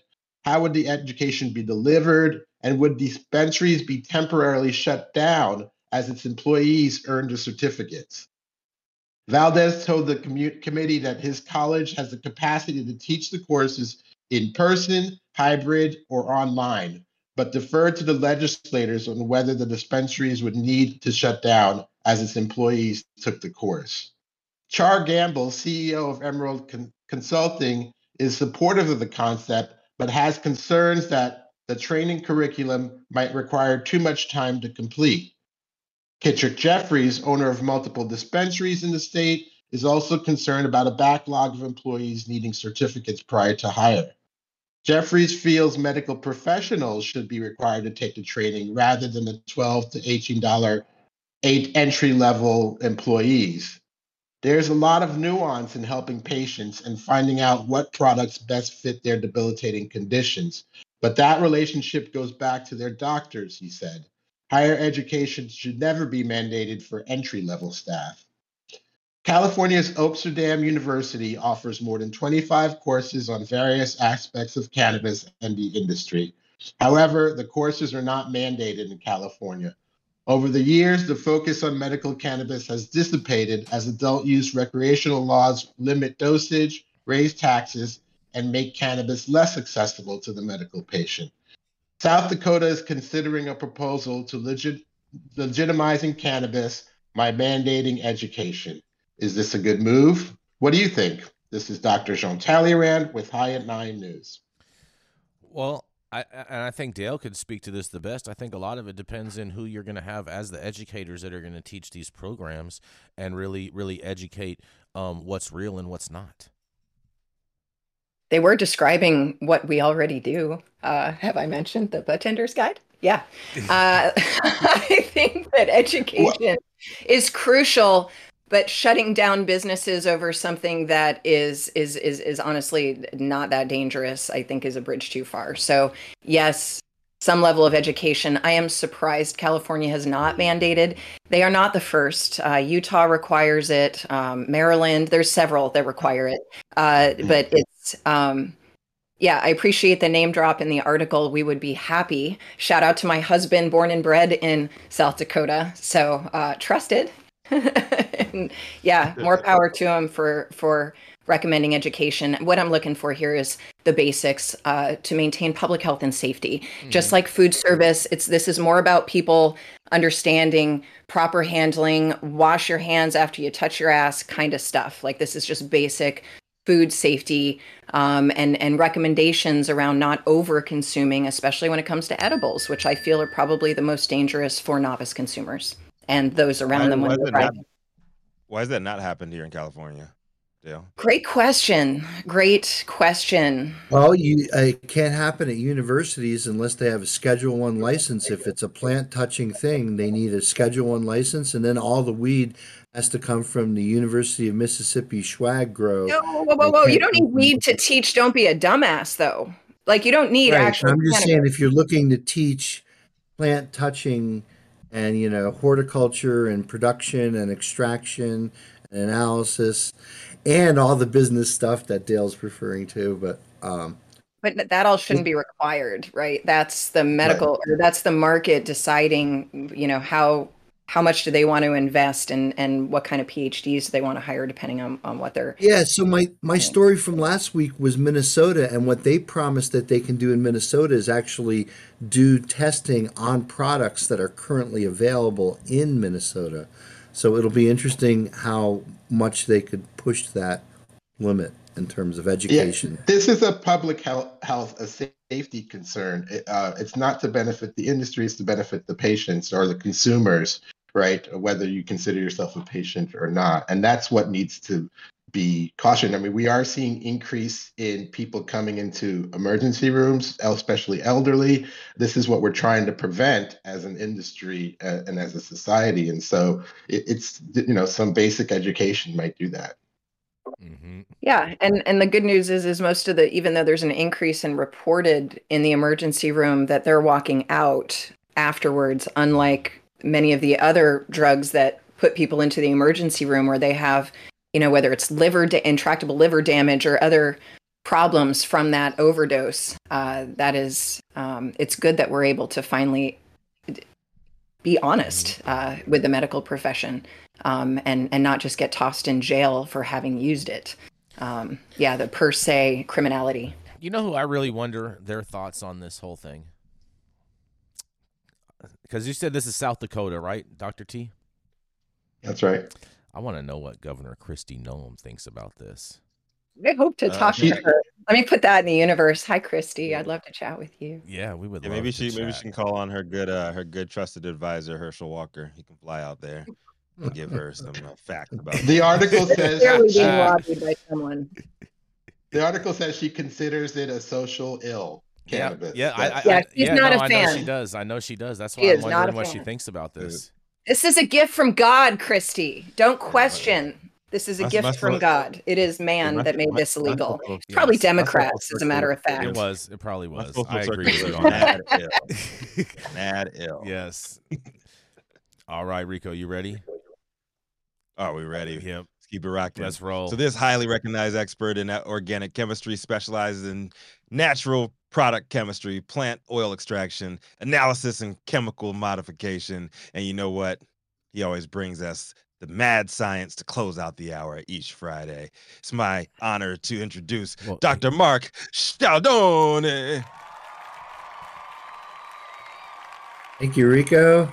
How would the education be delivered? And would dispensaries be temporarily shut down as its employees earned the certificates? Valdez told the commu- committee that his college has the capacity to teach the courses in person, hybrid, or online, but deferred to the legislators on whether the dispensaries would need to shut down as its employees took the course. Char Gamble, CEO of Emerald Con- Consulting, is supportive of the concept, but has concerns that the training curriculum might require too much time to complete. Kittrick Jeffries, owner of multiple dispensaries in the state, is also concerned about a backlog of employees needing certificates prior to hire. Jeffries feels medical professionals should be required to take the training rather than the 12 to $18 eight entry level employees. There's a lot of nuance in helping patients and finding out what products best fit their debilitating conditions. But that relationship goes back to their doctors, he said. Higher education should never be mandated for entry level staff. California's Oaksterdam University offers more than 25 courses on various aspects of cannabis and the industry. However, the courses are not mandated in California. Over the years, the focus on medical cannabis has dissipated as adult use recreational laws limit dosage, raise taxes, and make cannabis less accessible to the medical patient. South Dakota is considering a proposal to legit, legitimizing cannabis by mandating education. Is this a good move? What do you think? This is Dr. Jean Talleyrand with High at Nine News. Well, I, and I think Dale could speak to this the best. I think a lot of it depends in who you're going to have as the educators that are going to teach these programs and really, really educate um, what's real and what's not. They were describing what we already do. Uh, have I mentioned the Budtender's Guide? Yeah. (laughs) Uh, (laughs) I think that education is crucial but shutting down businesses over something that is is is is honestly not that dangerous i think is a bridge too far. So yes some level of education. I am surprised california has not mandated. They are not the first. Uh, utah requires it. Um, maryland there's several that require it. Uh, but it's um, yeah, I appreciate the name drop in the article. We would be happy. Shout out to my husband, born and bred in South Dakota. So uh, trusted, (laughs) and yeah, more power to him for for recommending education. What I'm looking for here is the basics uh, to maintain public health and safety. Mm-hmm. Just like food service, it's this is more about people understanding proper handling, wash your hands after you touch your ass, kind of stuff. Like this is just basic food safety um, and and recommendations around not over consuming, especially when it comes to edibles, which I feel are probably the most dangerous for novice consumers and those around why, them when they're not, Why has that not happened here in California? Dale? Great question. Great question. Well, you it can't happen at universities unless they have a Schedule One license. If it's a plant touching thing, they need a Schedule One license, and then all the weed has to come from the University of Mississippi Swag Grow. No, whoa, whoa, whoa! You don't need weed to teach. Don't be a dumbass, though. Like you don't need right. actual. I'm just saying, if you're looking to teach plant touching and you know horticulture and production and extraction and analysis and all the business stuff that Dale's referring to. But um, but that all shouldn't be required, right? That's the medical right. or that's the market deciding, you know, how how much do they want to invest and and what kind of PhDs do they want to hire depending on, on what they're Yeah, so my my story from last week was Minnesota and what they promised that they can do in Minnesota is actually do testing on products that are currently available in Minnesota. So it'll be interesting how much they could push that limit in terms of education. Yeah, this is a public health, health a safety concern. It, uh, it's not to benefit the industry; it's to benefit the patients or the consumers, right? Whether you consider yourself a patient or not, and that's what needs to be cautioned. I mean, we are seeing increase in people coming into emergency rooms, especially elderly. This is what we're trying to prevent as an industry uh, and as a society. And so it, it's you know some basic education might do that. Mm-hmm. Yeah, and and the good news is is most of the even though there's an increase in reported in the emergency room that they're walking out afterwards, unlike many of the other drugs that put people into the emergency room where they have you know, whether it's liver da- intractable liver damage or other problems from that overdose. Uh, that is, um, it's good that we're able to finally be honest uh, with the medical profession um, and and not just get tossed in jail for having used it. Um, yeah, the per se criminality. You know who I really wonder their thoughts on this whole thing? Because you said this is South Dakota, right, Doctor T? That's right. I want to know what Governor Kristi Noem thinks about this. I hope to talk uh, to her. Let me put that in the universe. Hi, Kristi. I'd love to chat with you. Yeah, we would. Yeah, maybe she chat. maybe she can call on her good uh, her good trusted advisor Herschel Walker. He can fly out there and give her some uh, facts about the article (laughs) says clearly being lobbied by someone. The article says she considers it a social ill. Cannabis. Yeah, yeah, I, I, yeah, she's yeah, not no, a fan. I know she does. I know she does. That's why she I'm wondering what she thinks about this. This is a gift from God, Kristi. Don't oh, question. This is a gift from God. It is man that made this illegal. Yes. Probably Democrats, as a matter of fact. It was. It probably was. I agree with you on that. Mad ill. (laughs) Mad ill. Yes. All right, Rico, you ready? Are we ready? Yep. Let's keep it rocking. Let's roll. So this highly recognized expert in organic chemistry specializes in natural product chemistry, plant oil extraction, analysis, and chemical modification. And you know what? He always brings us the mad science to close out the hour each Friday. It's my honor to introduce well, Dr. Mark Scialdone. Thank you, Rico.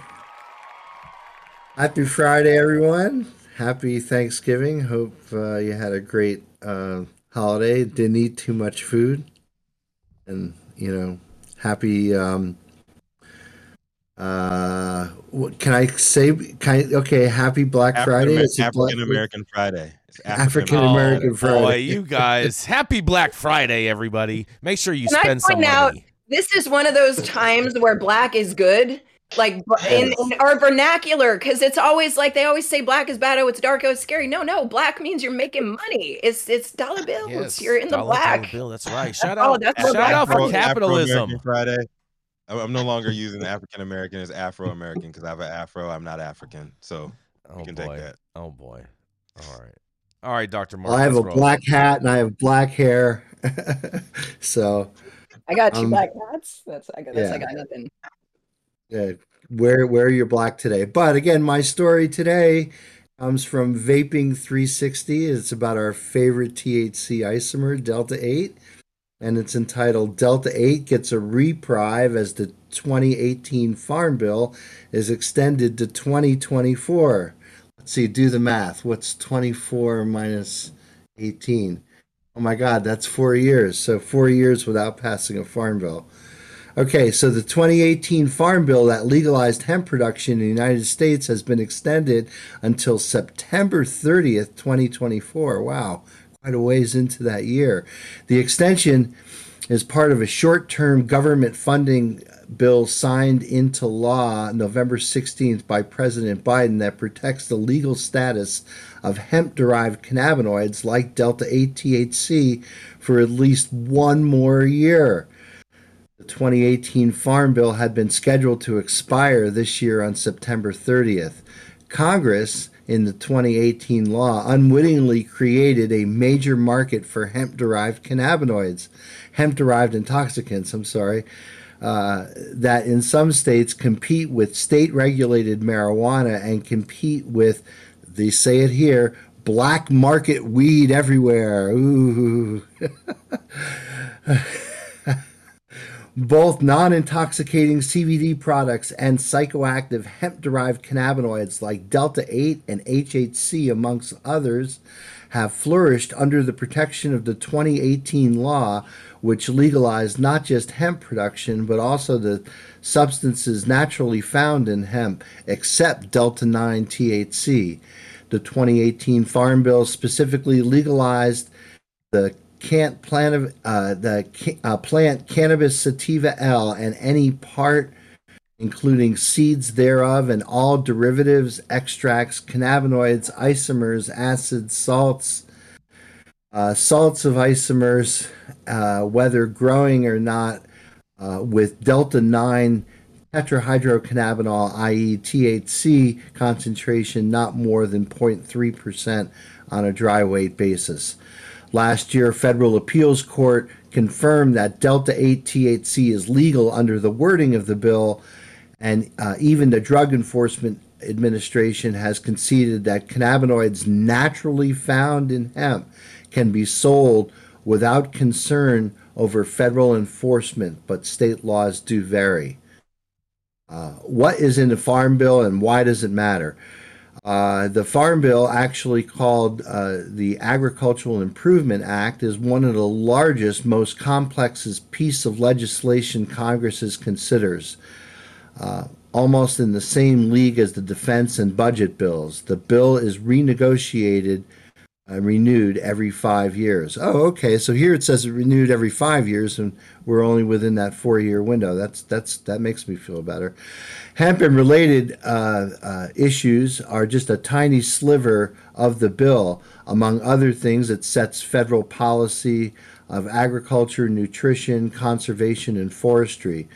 Happy Friday, everyone. Happy Thanksgiving. Hope uh, you had a great uh, holiday. Didn't eat too much food and you know, happy. Um, uh, what can I say? Can I, okay, happy Black Friday. It's (laughs) African American Friday. African American oh, Friday. Boy, you guys, (laughs) happy Black Friday, everybody! Make sure you can spend some money. Out, this is one of those times where black is good like in, in our vernacular because it's always like they always say black is bad oh it's dark oh it's scary. No no black means you're making money. It's it's dollar bills. Yes, you're in the black. bill that's right. Shout out oh, that's shout out for capitalism. Friday. I'm no longer using african american as afro american because i have an afro i'm not african so oh you can boy. take that. Oh boy. All right. All right dr Mark, well, i have a roll. black hat and i have black hair. (laughs) So i got two um, black hats. That's i got that's yeah. i got nothing uh, where you're black today. But again, my story today comes from Vaping 360. It's about our favorite THC isomer, Delta 8, and it's entitled Delta 8 gets a reprieve as the 2018 Farm Bill is extended to 2024. Let's see, do the math. What's 24 minus 18? Oh my God, that's four years. So four years without passing a farm bill. Okay, so the 2018 Farm Bill that legalized hemp production in the United States has been extended until September 30th, 2024. Wow, quite a ways into that year. The extension is part of a short term government funding bill signed into law November 16th by President Biden that protects the legal status of hemp derived cannabinoids like Delta 8 THC for at least one more year. The 2018 Farm Bill had been scheduled to expire this year on September 30th. Congress, in the 2018 law, unwittingly created a major market for hemp derived cannabinoids, hemp derived intoxicants, I'm sorry, uh, that in some states compete with state regulated marijuana and compete with, they say it here, black market weed everywhere. Ooh. (laughs) both non intoxicating CBD products and psychoactive hemp derived cannabinoids like Delta 8 and HHC, amongst others, have flourished under the protection of the 2018 law, which legalized not just hemp production, but also the substances naturally found in hemp, except Delta 9 THC. The 2018 Farm Bill specifically legalized the can't plant uh, the uh, plant cannabis sativa L and any part including seeds thereof and all derivatives, extracts, cannabinoids, isomers, acids, salts, uh, salts of isomers, uh, whether growing or not, uh, with delta 9 tetrahydrocannabinol, i.e., THC concentration not more than 0.3% on a dry weight basis. Last year, federal appeals court confirmed that Delta 8 THC is legal under the wording of the bill, and uh, even the Drug Enforcement Administration has conceded that cannabinoids naturally found in hemp can be sold without concern over federal enforcement, but state laws do vary. Uh, what is in the Farm Bill and why does it matter? Uh, the Farm Bill, actually called uh, the Agricultural Improvement Act, is one of the largest, most complex piece of legislation Congress considers. Uh, almost in the same league as the defense and budget bills. The bill is renegotiated uh, renewed every five years. Oh, okay. So here it says it renewed every five years, and we're only within that four-year window. That's that's that makes me feel better. Hemp and related uh, uh, issues are just a tiny sliver of the bill. Among other things, it sets federal policy of agriculture, nutrition, conservation, and forestry.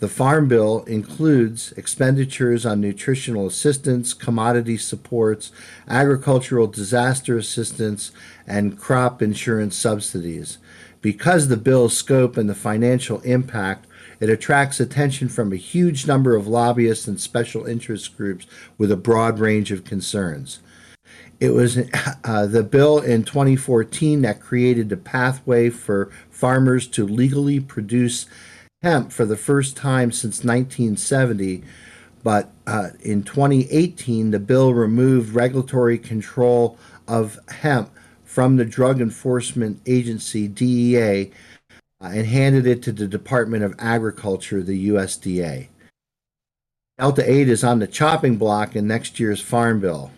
The Farm Bill includes expenditures on nutritional assistance, commodity supports, agricultural disaster assistance, and crop insurance subsidies. Because the bill's scope and the financial impact, it attracts attention from a huge number of lobbyists and special interest groups with a broad range of concerns. It was (laughs) uh, the bill in 2014 that created the pathway for farmers to legally produce hemp for the first time since 1970. But uh, in 2018, the bill removed regulatory control of hemp from the Drug Enforcement Agency, DEA, uh, and handed it to the Department of Agriculture, the USDA. Delta 8 is on the chopping block in next year's Farm Bill.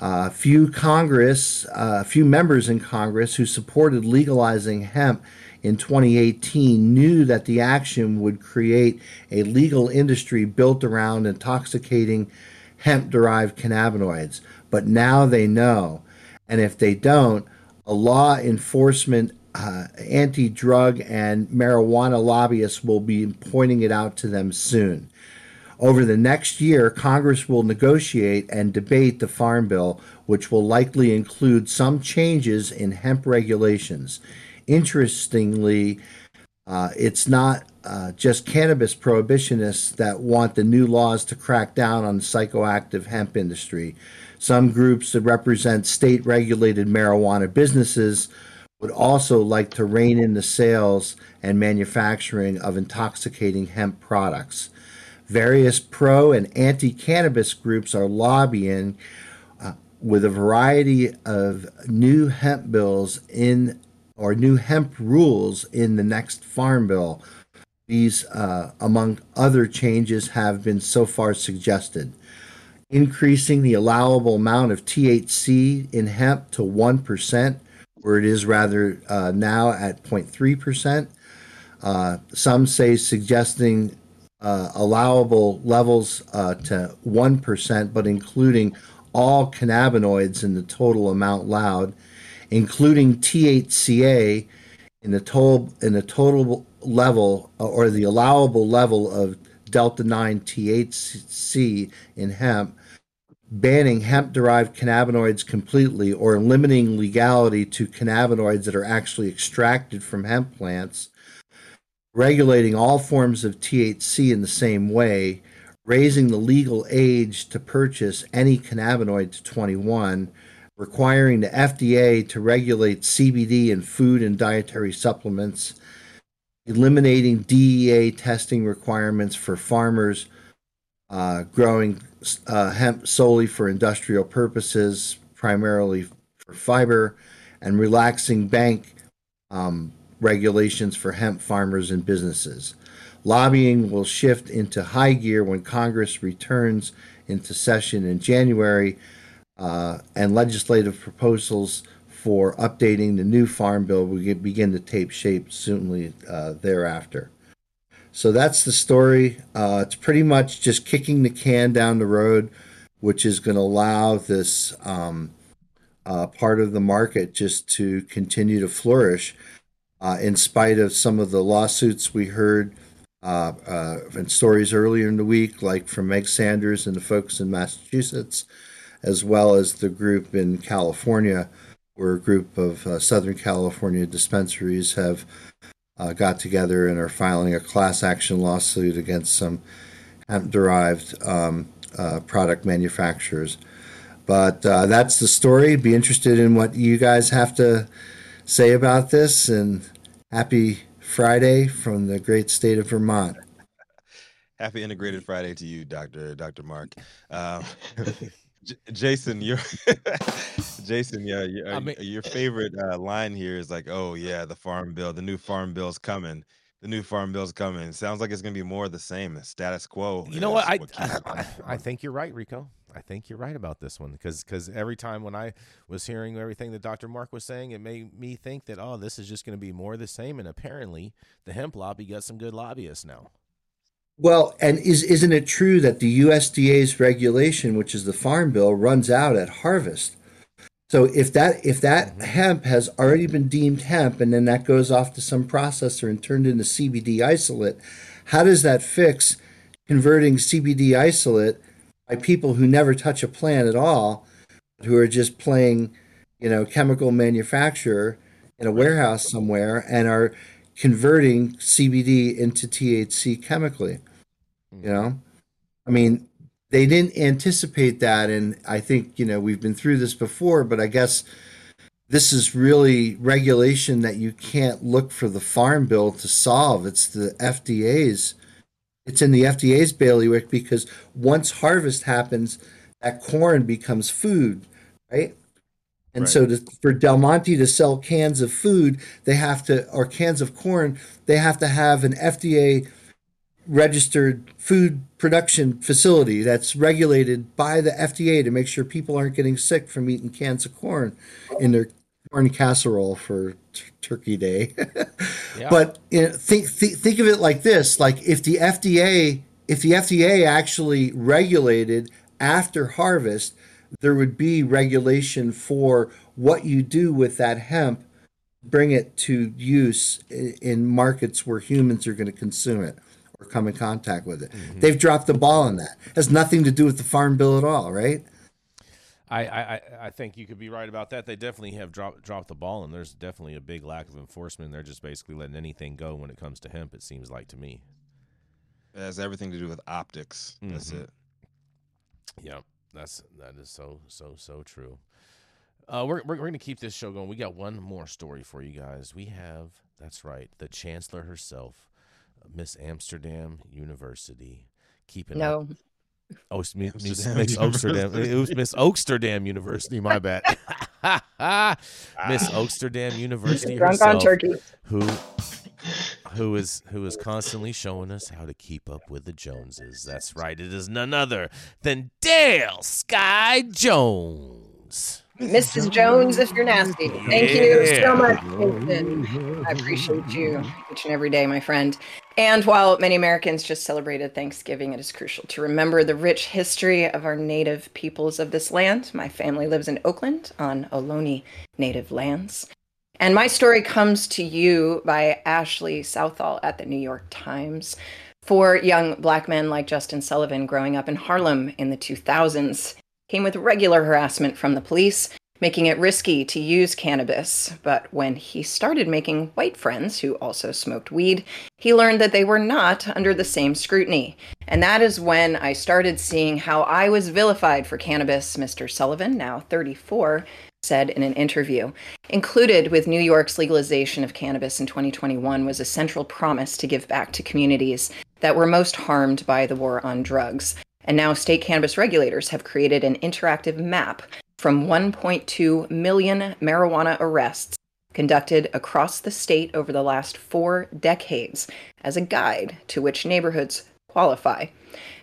A uh, few Congress, a uh, few members in Congress who supported legalizing hemp in 2018 knew that the action would create a legal industry built around intoxicating hemp derived cannabinoids. But now they know. And if they don't, a law enforcement, uh, anti drug, and marijuana lobbyists will be pointing it out to them soon. Over the next year, Congress will negotiate and debate the Farm Bill, which will likely include some changes in hemp regulations. Interestingly, uh, it's not uh, just cannabis prohibitionists that want the new laws to crack down on the psychoactive hemp industry. Some groups that represent state regulated marijuana businesses would also like to rein in the sales and manufacturing of intoxicating hemp products. Various pro and anti cannabis groups are lobbying uh, with a variety of new hemp bills in or new hemp rules in the next farm bill. These, uh, among other changes, have been so far suggested. Increasing the allowable amount of THC in hemp to 1%, where it is rather uh, now at 0.3%. Uh, some say suggesting uh, allowable levels uh, to 1%, but including all cannabinoids in the total amount allowed, including THCA in the total in the total level uh, or the allowable level of delta 9 THC in hemp, banning hemp derived cannabinoids completely or limiting legality to cannabinoids that are actually extracted from hemp plants regulating all forms of THC in the same way, raising the legal age to purchase any cannabinoid to 21, requiring the FDA to regulate CBD in food and dietary supplements, eliminating DEA testing requirements for farmers uh, growing uh, hemp solely for industrial purposes, primarily for fiber, and relaxing bank um, regulations for hemp farmers and businesses. Lobbying will shift into high gear when Congress returns into session in January, uh, and legislative proposals for updating the new farm bill will begin to take shape soonly uh, thereafter. So that's the story. Uh, it's pretty much just kicking the can down the road, which is going to allow this um, uh, part of the market just to continue to flourish uh, in spite of some of the lawsuits we heard uh, uh, and stories earlier in the week, like from Meg Sanders and the folks in Massachusetts, as well as the group in California, where a group of uh, Southern California dispensaries have uh, got together and are filing a class action lawsuit against some hemp derived um, uh, product manufacturers. But that's the story. Be interested in what you guys have to say about this and happy Friday from the great state of Vermont. Happy integrated Friday to you, Doctor Doctor Mark. Uh, (laughs) J- Jason, your (laughs) Jason, yeah, your, I mean, your favorite uh, line here is like, "Oh yeah, the farm bill, the new farm bill's coming." The new farm bill's coming. Sounds like it's going to be more of the same, status quo. You know what? I, what I, I think you're right, Rico. I think you're right about this one because because every time when I was hearing everything that Dr. Mark was saying, it made me think that oh, this is just going to be more of the same. And apparently, the hemp lobby got some good lobbyists now. Well, and is isn't it true that the USDA's regulation, which is the Farm Bill, runs out at harvest? So if that if that mm-hmm. hemp has already been deemed hemp and then that goes off to some processor and turned into CBD isolate, how does that fix converting CBD isolate by people who never touch a plant at all, who are just playing, you know, chemical manufacturer in a warehouse somewhere and are converting CBD into THC chemically. You know, I mean, they didn't anticipate that, and I think you know we've been through this before, but I guess this is really regulation that you can't look for the farm bill to solve. It's the FDA's it's in the FDA's bailiwick because once harvest happens, that corn becomes food, right? And right. so to, for Del Monte to sell cans of food, they have to, or cans of corn, they have to have an FDA registered food production facility that's regulated by the FDA to make sure people aren't getting sick from eating cans of corn in their corn casserole for t- Turkey Day. (laughs) yeah. But you know, think, think think of it like this: like if the FDA if the FDA actually regulated after harvest, there would be regulation for what you do with that hemp, bring it to use in markets where humans are going to consume it or come in contact with it. Mm-hmm. They've dropped the ball on that. It has nothing to do with the farm bill at all, right? I, I, I think you could be right about that. They definitely have dropped dropped the ball, and there's definitely a big lack of enforcement. They're just basically letting anything go when it comes to hemp. It seems like to me. It has everything to do with optics. Mm-hmm. That's it. Yeah, that's that is so so so true. Uh, we're we're, we're going to keep this show going. We got one more story for you guys. We have that's right, the chancellor herself, Miss Amsterdam University, keeping no. Oh, Miss, Miss Amsterdam. It was Miss Oaksterdam University. My bad. (laughs) Miss Oaksterdam University Drunk herself, on turkey. who who is who is constantly showing us how to keep up with the Joneses. That's right. It is none other than Dale Sky Jones. Mrs. Jones, if you're nasty. Thank you so much. I appreciate you each and every day, my friend. And while many Americans just celebrated Thanksgiving, it is crucial to remember the rich history of our native peoples of this land. My family lives in Oakland on Ohlone native lands. And my story comes to you by Ashley Southall at the New York Times. For young black men like Justin Sullivan growing up in Harlem in the 2000s came with regular harassment from the police, making it risky to use cannabis. But when he started making white friends who also smoked weed, he learned that they were not under the same scrutiny. And that is when I started seeing how I was vilified for cannabis, Mr. Sullivan, now 34, said in an interview. Included with New York's legalization of cannabis in 2021 was a central promise to give back to communities that were most harmed by the war on drugs. And now state cannabis regulators have created an interactive map from 1.2 million marijuana arrests conducted across the state over the last four decades as a guide to which neighborhoods qualify.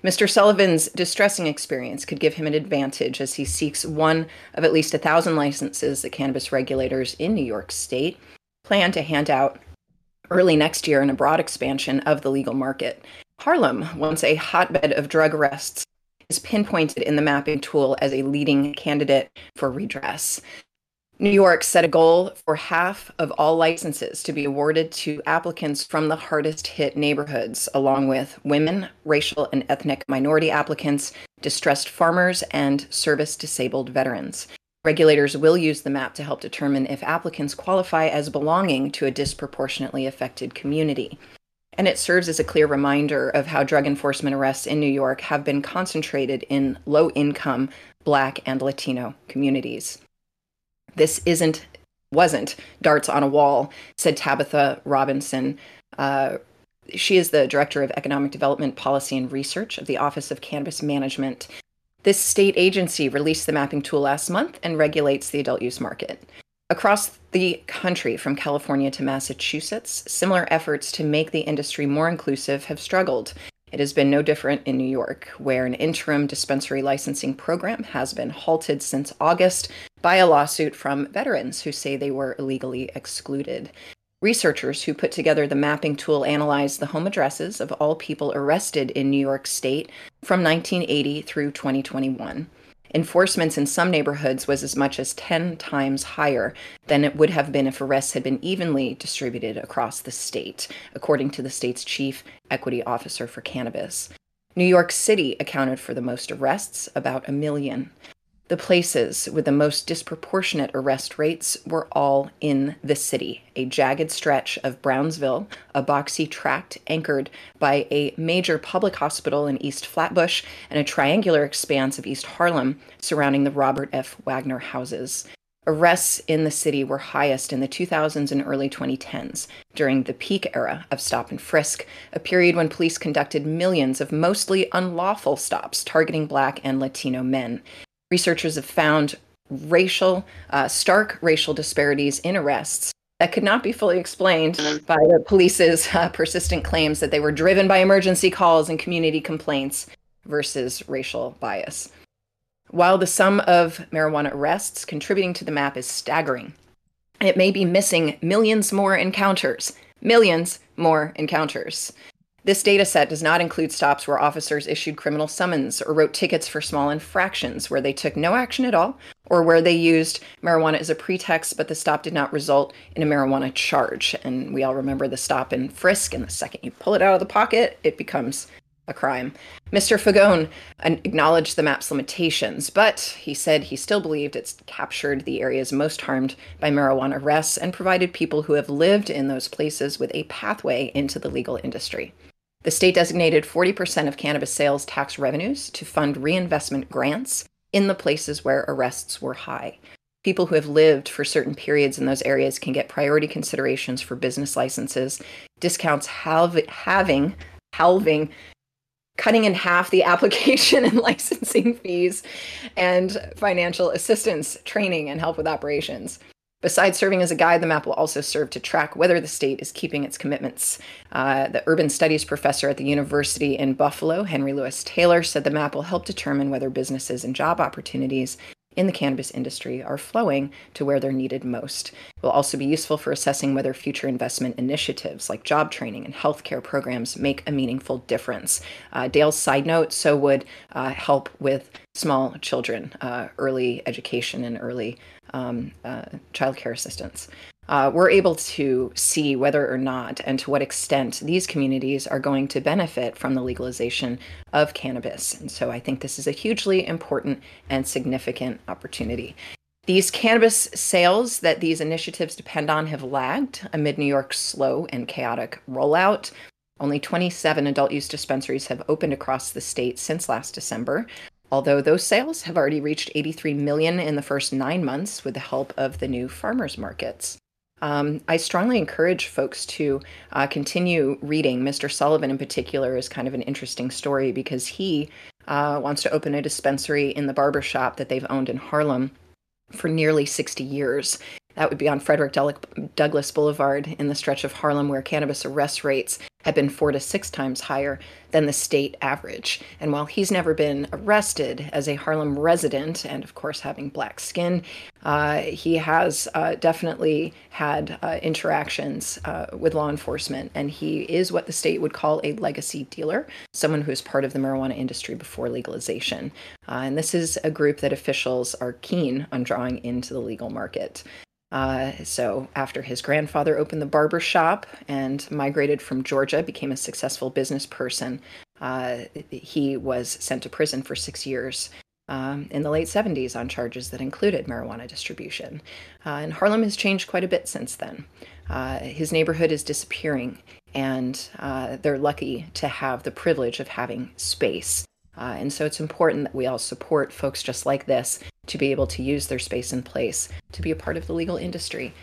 Mr. Sullivan's distressing experience could give him an advantage as he seeks one of at least a thousand licenses that cannabis regulators in New York State plan to hand out early next year in a broad expansion of the legal market. Harlem, once a hotbed of drug arrests, is pinpointed in the mapping tool as a leading candidate for redress. New York set a goal for half of all licenses to be awarded to applicants from the hardest hit neighborhoods, along with women, racial and ethnic minority applicants, distressed farmers, and service disabled veterans. Regulators will use the map to help determine if applicants qualify as belonging to a disproportionately affected community. And it serves as a clear reminder of how drug enforcement arrests in New York have been concentrated in low income Black and Latino communities. This isn't, wasn't darts on a wall, said Tabitha Robinson. Uh, she is the Director of Economic Development Policy and Research of the Office of Cannabis Management. This state agency released the mapping tool last month and regulates the adult use market. Across the country, from California to Massachusetts, similar efforts to make the industry more inclusive have struggled. It has been no different in New York, where an interim dispensary licensing program has been halted since August by a lawsuit from veterans who say they were illegally excluded. Researchers who put together the mapping tool analyzed the home addresses of all people arrested in New York State from 1980 through 2021. Enforcements in some neighborhoods was as much as 10 times higher than it would have been if arrests had been evenly distributed across the state, according to the state's chief equity officer for cannabis. New York City accounted for the most arrests, about a million. The places with the most disproportionate arrest rates were all in the city a jagged stretch of Brownsville, a boxy tract anchored by a major public hospital in East Flatbush, and a triangular expanse of East Harlem surrounding the Robert F. Wagner houses. Arrests in the city were highest in the 2000s and early 2010s, during the peak era of stop and frisk, a period when police conducted millions of mostly unlawful stops targeting Black and Latino men researchers have found racial, uh, stark racial disparities in arrests that could not be fully explained by the police's uh, persistent claims that they were driven by emergency calls and community complaints versus racial bias. While the sum of marijuana arrests contributing to the map is staggering, it may be missing millions more encounters, millions more encounters. This data set does not include stops where officers issued criminal summons or wrote tickets for small infractions where they took no action at all or where they used marijuana as a pretext, but the stop did not result in a marijuana charge. And we all remember the stop and frisk, and the second you pull it out of the pocket, it becomes a crime. Mr. Fagon acknowledged the map's limitations, but he said he still believed it's captured the areas most harmed by marijuana arrests and provided people who have lived in those places with a pathway into the legal industry. The state designated 40% of cannabis sales tax revenues to fund reinvestment grants in the places where arrests were high. People who have lived for certain periods in those areas can get priority considerations for business licenses, discounts halv- having halving cutting in half the (laughs) application and licensing fees and financial assistance, training, and help with operations. Besides serving as a guide, the map will also serve to track whether the state is keeping its commitments. Uh, the urban studies professor at the University in Buffalo, Henry Louis Taylor, said the map will help determine whether businesses and job opportunities in the cannabis industry are flowing to where they're needed most. It will also be useful for assessing whether future investment initiatives like job training and healthcare programs make a meaningful difference. Uh, Dale's side note so would uh, help with small children, uh, early education, and early um, uh, child assistance uh, we're able to see whether or not and to what extent these communities are going to benefit from the legalization of cannabis. And so I think this is a hugely important and significant opportunity. These cannabis sales that these initiatives depend on have lagged amid New York's slow and chaotic rollout. Only 27 adult use dispensaries have opened across the state since last December, although those sales have already reached 83 million in the first 9 months with the help of the new farmers markets. Um, I strongly encourage folks to uh, continue reading. Mr. Sullivan, in particular, is kind of an interesting story because he uh, wants to open a dispensary in the barber shop that they've owned in Harlem for nearly 60 years. That would be on Frederick Douglass Boulevard in the stretch of Harlem where cannabis arrest rates have been four to six times higher than the state average. And while he's never been arrested as a Harlem resident, and of course having black skin, uh, he has uh, definitely had uh, interactions uh, with law enforcement. And he is what the state would call a legacy dealer, someone who is part of the marijuana industry before legalization. Uh, and this is a group that officials are keen on drawing into the legal market. Uh, so after his grandfather opened the barber shop and migrated from Georgia, became a successful business person, uh, he was sent to prison for six years. Um, in the late 70s, on charges that included marijuana distribution. Uh, and Harlem has changed quite a bit since then. Uh, his neighborhood is disappearing, and uh, they're lucky to have the privilege of having space. Uh, and so it's important that we all support folks just like this to be able to use their space and place to be a part of the legal industry,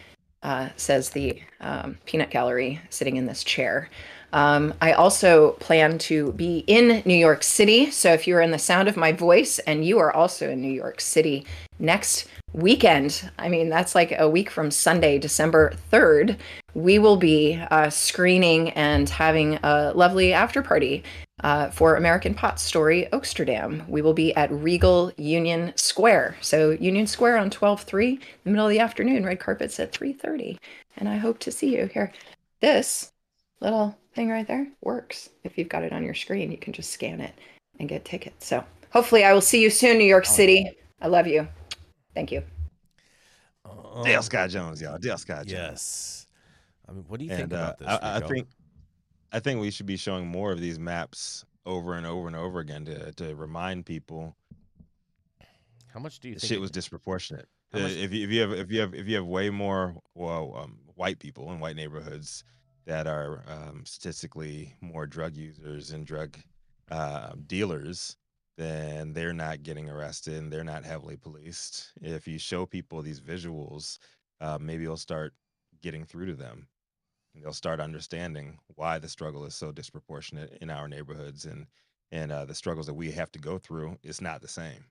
uh, says the um, peanut gallery sitting in this chair. Um, I also plan to be in New York City. So if you're in the sound of my voice and you are also in New York City next weekend, I mean, that's like a week from Sunday, December 3rd, we will be uh, screening and having a lovely after party uh, for American Pot Story Oaksterdam. We will be at Regal Union Square. So Union Square on 12-3, in the middle of the afternoon, red carpets at 3.30. And I hope to see you here. This little thing right there works. If you've got it on your screen, you can just scan it and get tickets. So hopefully I will see you soon, New York City. I love you. Thank you. Uh, Dale Sky Jones, y'all. Dale Sky Jones. Yes. I mean, what do you think and, uh, about this? I, I think I think we should be showing more of these maps over and over and over again to to remind people. How much do you think shit was disproportionate? Uh, if you if you have if you have if you have way more well um, white people in white neighborhoods that are um, statistically more drug users and drug uh, dealers, then they're not getting arrested and they're not heavily policed. If you show people these visuals, uh, maybe it'll start getting through to them they'll start understanding why the struggle is so disproportionate in our neighborhoods and and uh, the struggles that we have to go through is not the same.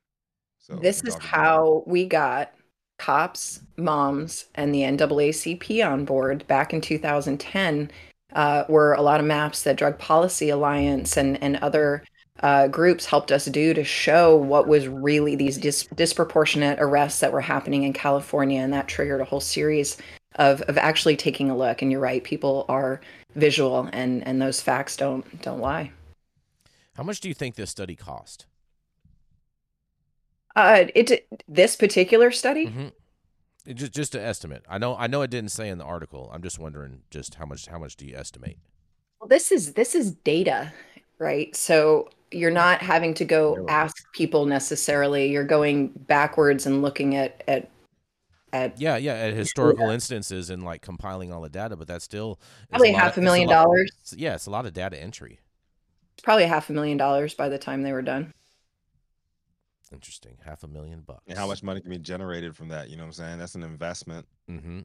So this is how we got cops, moms, and the NAACP on board back in 2010. Uh, were a lot of maps that Drug Policy Alliance and and other uh, groups helped us do to show what was really these dis- disproportionate arrests that were happening in California, and that triggered a whole series of of actually taking a look. And you're right, people are visual, and and those facts don't don't lie. How much do you think this study cost? Uh, it this particular study. Mm-hmm. It just just an estimate. I know I know it didn't say in the article. I'm just wondering just how much how much do you estimate? Well, this is this is data, right? So you're not having to go ask people necessarily. You're going backwards and looking at at at yeah yeah at historical yeah. instances and like compiling all the data but that's still probably a half a million dollars. yeah it's a lot of data entry. It's probably a half a million dollars by the time they were done. Interesting. Half a million bucks. And how much money can be generated from that you know what i'm saying? That's an investment. Mm-hmm.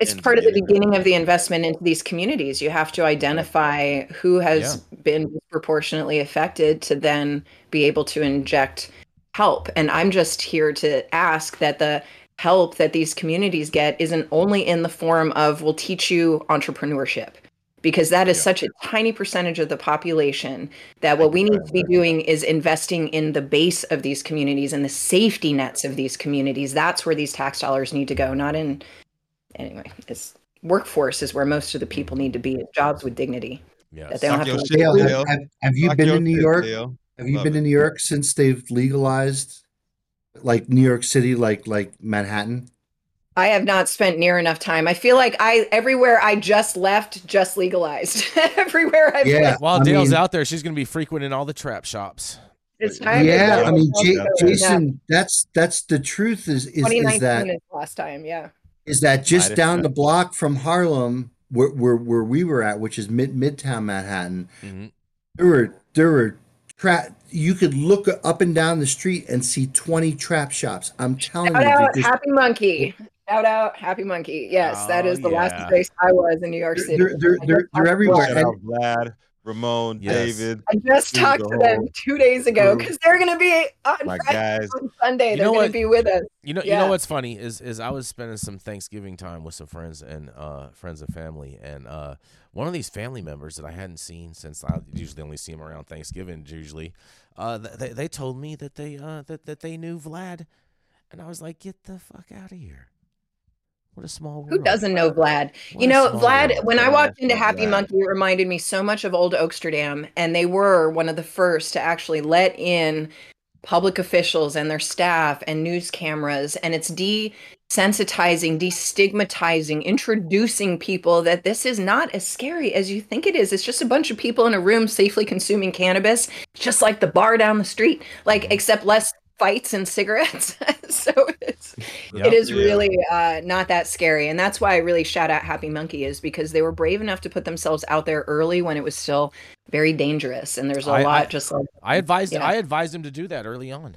It's part of the beginning. of the investment into these communities. You have to identify who has yeah. been disproportionately affected to then be able to inject help. And I'm just here to ask that the help that these communities get isn't only in the form of we'll teach you entrepreneurship because that is yeah. such a tiny percentage of the population that what we need to be doing is investing in the base of these communities and the safety nets of these communities that's where these tax dollars need to go not in anyway this workforce is where most of the people need to be jobs with dignity yeah that they don't have, to Dale, have, have, have, you been in new york Dale. have you Love been it. in new york since they've legalized like new york city like like manhattan I have not spent near enough time. I feel like I everywhere I just left just legalized. (laughs) everywhere I've yeah. While I Dale's mean, out there, she's going to be frequenting all the trap shops. It's time. Yeah, I mean, J- Jason, yeah. that's that's the truth. Is is, is that is last time? Yeah. Is that just down the block from Harlem, where, where where we were at, which is mid Midtown Manhattan? Mm-hmm. There were there were trap. You could look up and down the street and see twenty trap shops. I'm telling Shout you, out just, Happy Monkey. Shout out Happy Monkey. Yes, oh, that is the yeah. last place I was in New York City. They're, they're, they're, they're everywhere. Shout out Vlad, Ramon, yes. David. I just talked to them two days ago because they're going to be on, My guys. on Sunday. You they're going to be with us. You know, yeah. you know what's funny is is I was spending some Thanksgiving time with some friends and uh, friends and family, and uh, one of these family members that I hadn't seen since I usually only see him around Thanksgiving. Usually, uh, they they told me that they uh, that that they knew Vlad, and I was like, get the fuck out of here. What a small world. Who doesn't know Vlad? What you know, Vlad, world. when I walked into Happy Vlad. Monkey, it reminded me so much of Old Oaksterdam. And they were one of the first to actually let in public officials and their staff and news cameras. And it's desensitizing, destigmatizing, introducing people that this is not as scary as you think it is. It's just a bunch of people in a room safely consuming cannabis, just like the bar down the street, like, mm-hmm. except less fights and cigarettes. (laughs) so it's yep, it is yeah. really uh, not that scary, and that's why I really shout out Happy Monkey is because they were brave enough to put themselves out there early when it was still very dangerous, and there's a I, lot I, just like I advised yeah. I advised him to do that early on.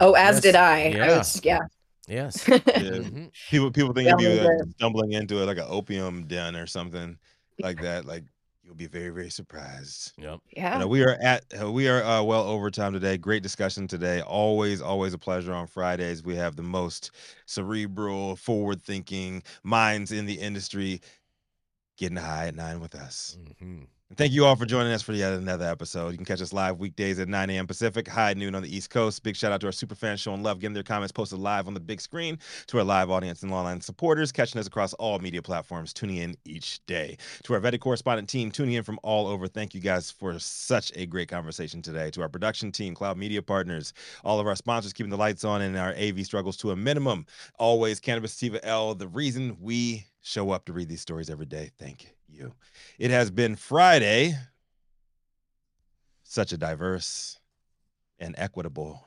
Oh, as yes. did I. Yeah. I was, yeah. Yes. (laughs) yeah. Mm-hmm. People people think yeah, you'd be stumbling into it like an opium den or something like that. Like You'll be very, very surprised. Yep. Yeah. You know, we are at uh, we are uh, well over time today. Great discussion today. Always, always a pleasure on Fridays. We have the most cerebral, forward-thinking minds in the industry getting high at nine with us. Mm-hmm. Thank you all for joining us for yet another episode. You can catch us live weekdays at 9 a.m. Pacific, high noon on the East Coast. Big shout out to our super fans showing love, getting their comments posted live on the big screen, to our live audience and online supporters, catching us across all media platforms, tuning in each day. To our vetted correspondent team, tuning in from all over, thank you guys for such a great conversation today. To our production team, Cloud Media Partners, all of our sponsors keeping the lights on and our AV struggles to a minimum. Always Cannabis Sativa L, the reason we show up to read these stories every day. Thank you. It has been Friday, such a diverse and equitable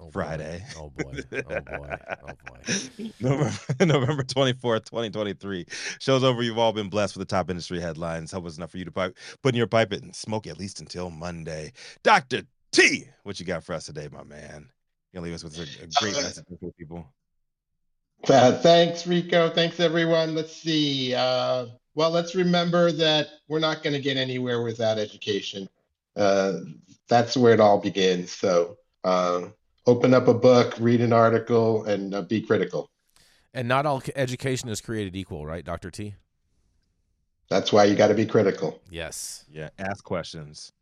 oh Friday. Oh boy. Oh boy. Oh boy. (laughs) November, (laughs) November 24th, 2023. Shows over. You've all been blessed with the top industry headlines. Hope it's enough for you to pipe, put in your pipe it and smoke at least until Monday. Dr. T, what you got for us today, my man? You leave us with a, a great uh, message for people. Uh, thanks, Rico. Thanks, everyone. Let's see. Uh, well, let's remember that we're not going to get anywhere without education. Uh, that's where it all begins. So uh, open up a book, read an article, and uh, be critical. And not all education is created equal, right, Dr. T? That's why you got to be critical. Yes. Yeah. Ask questions.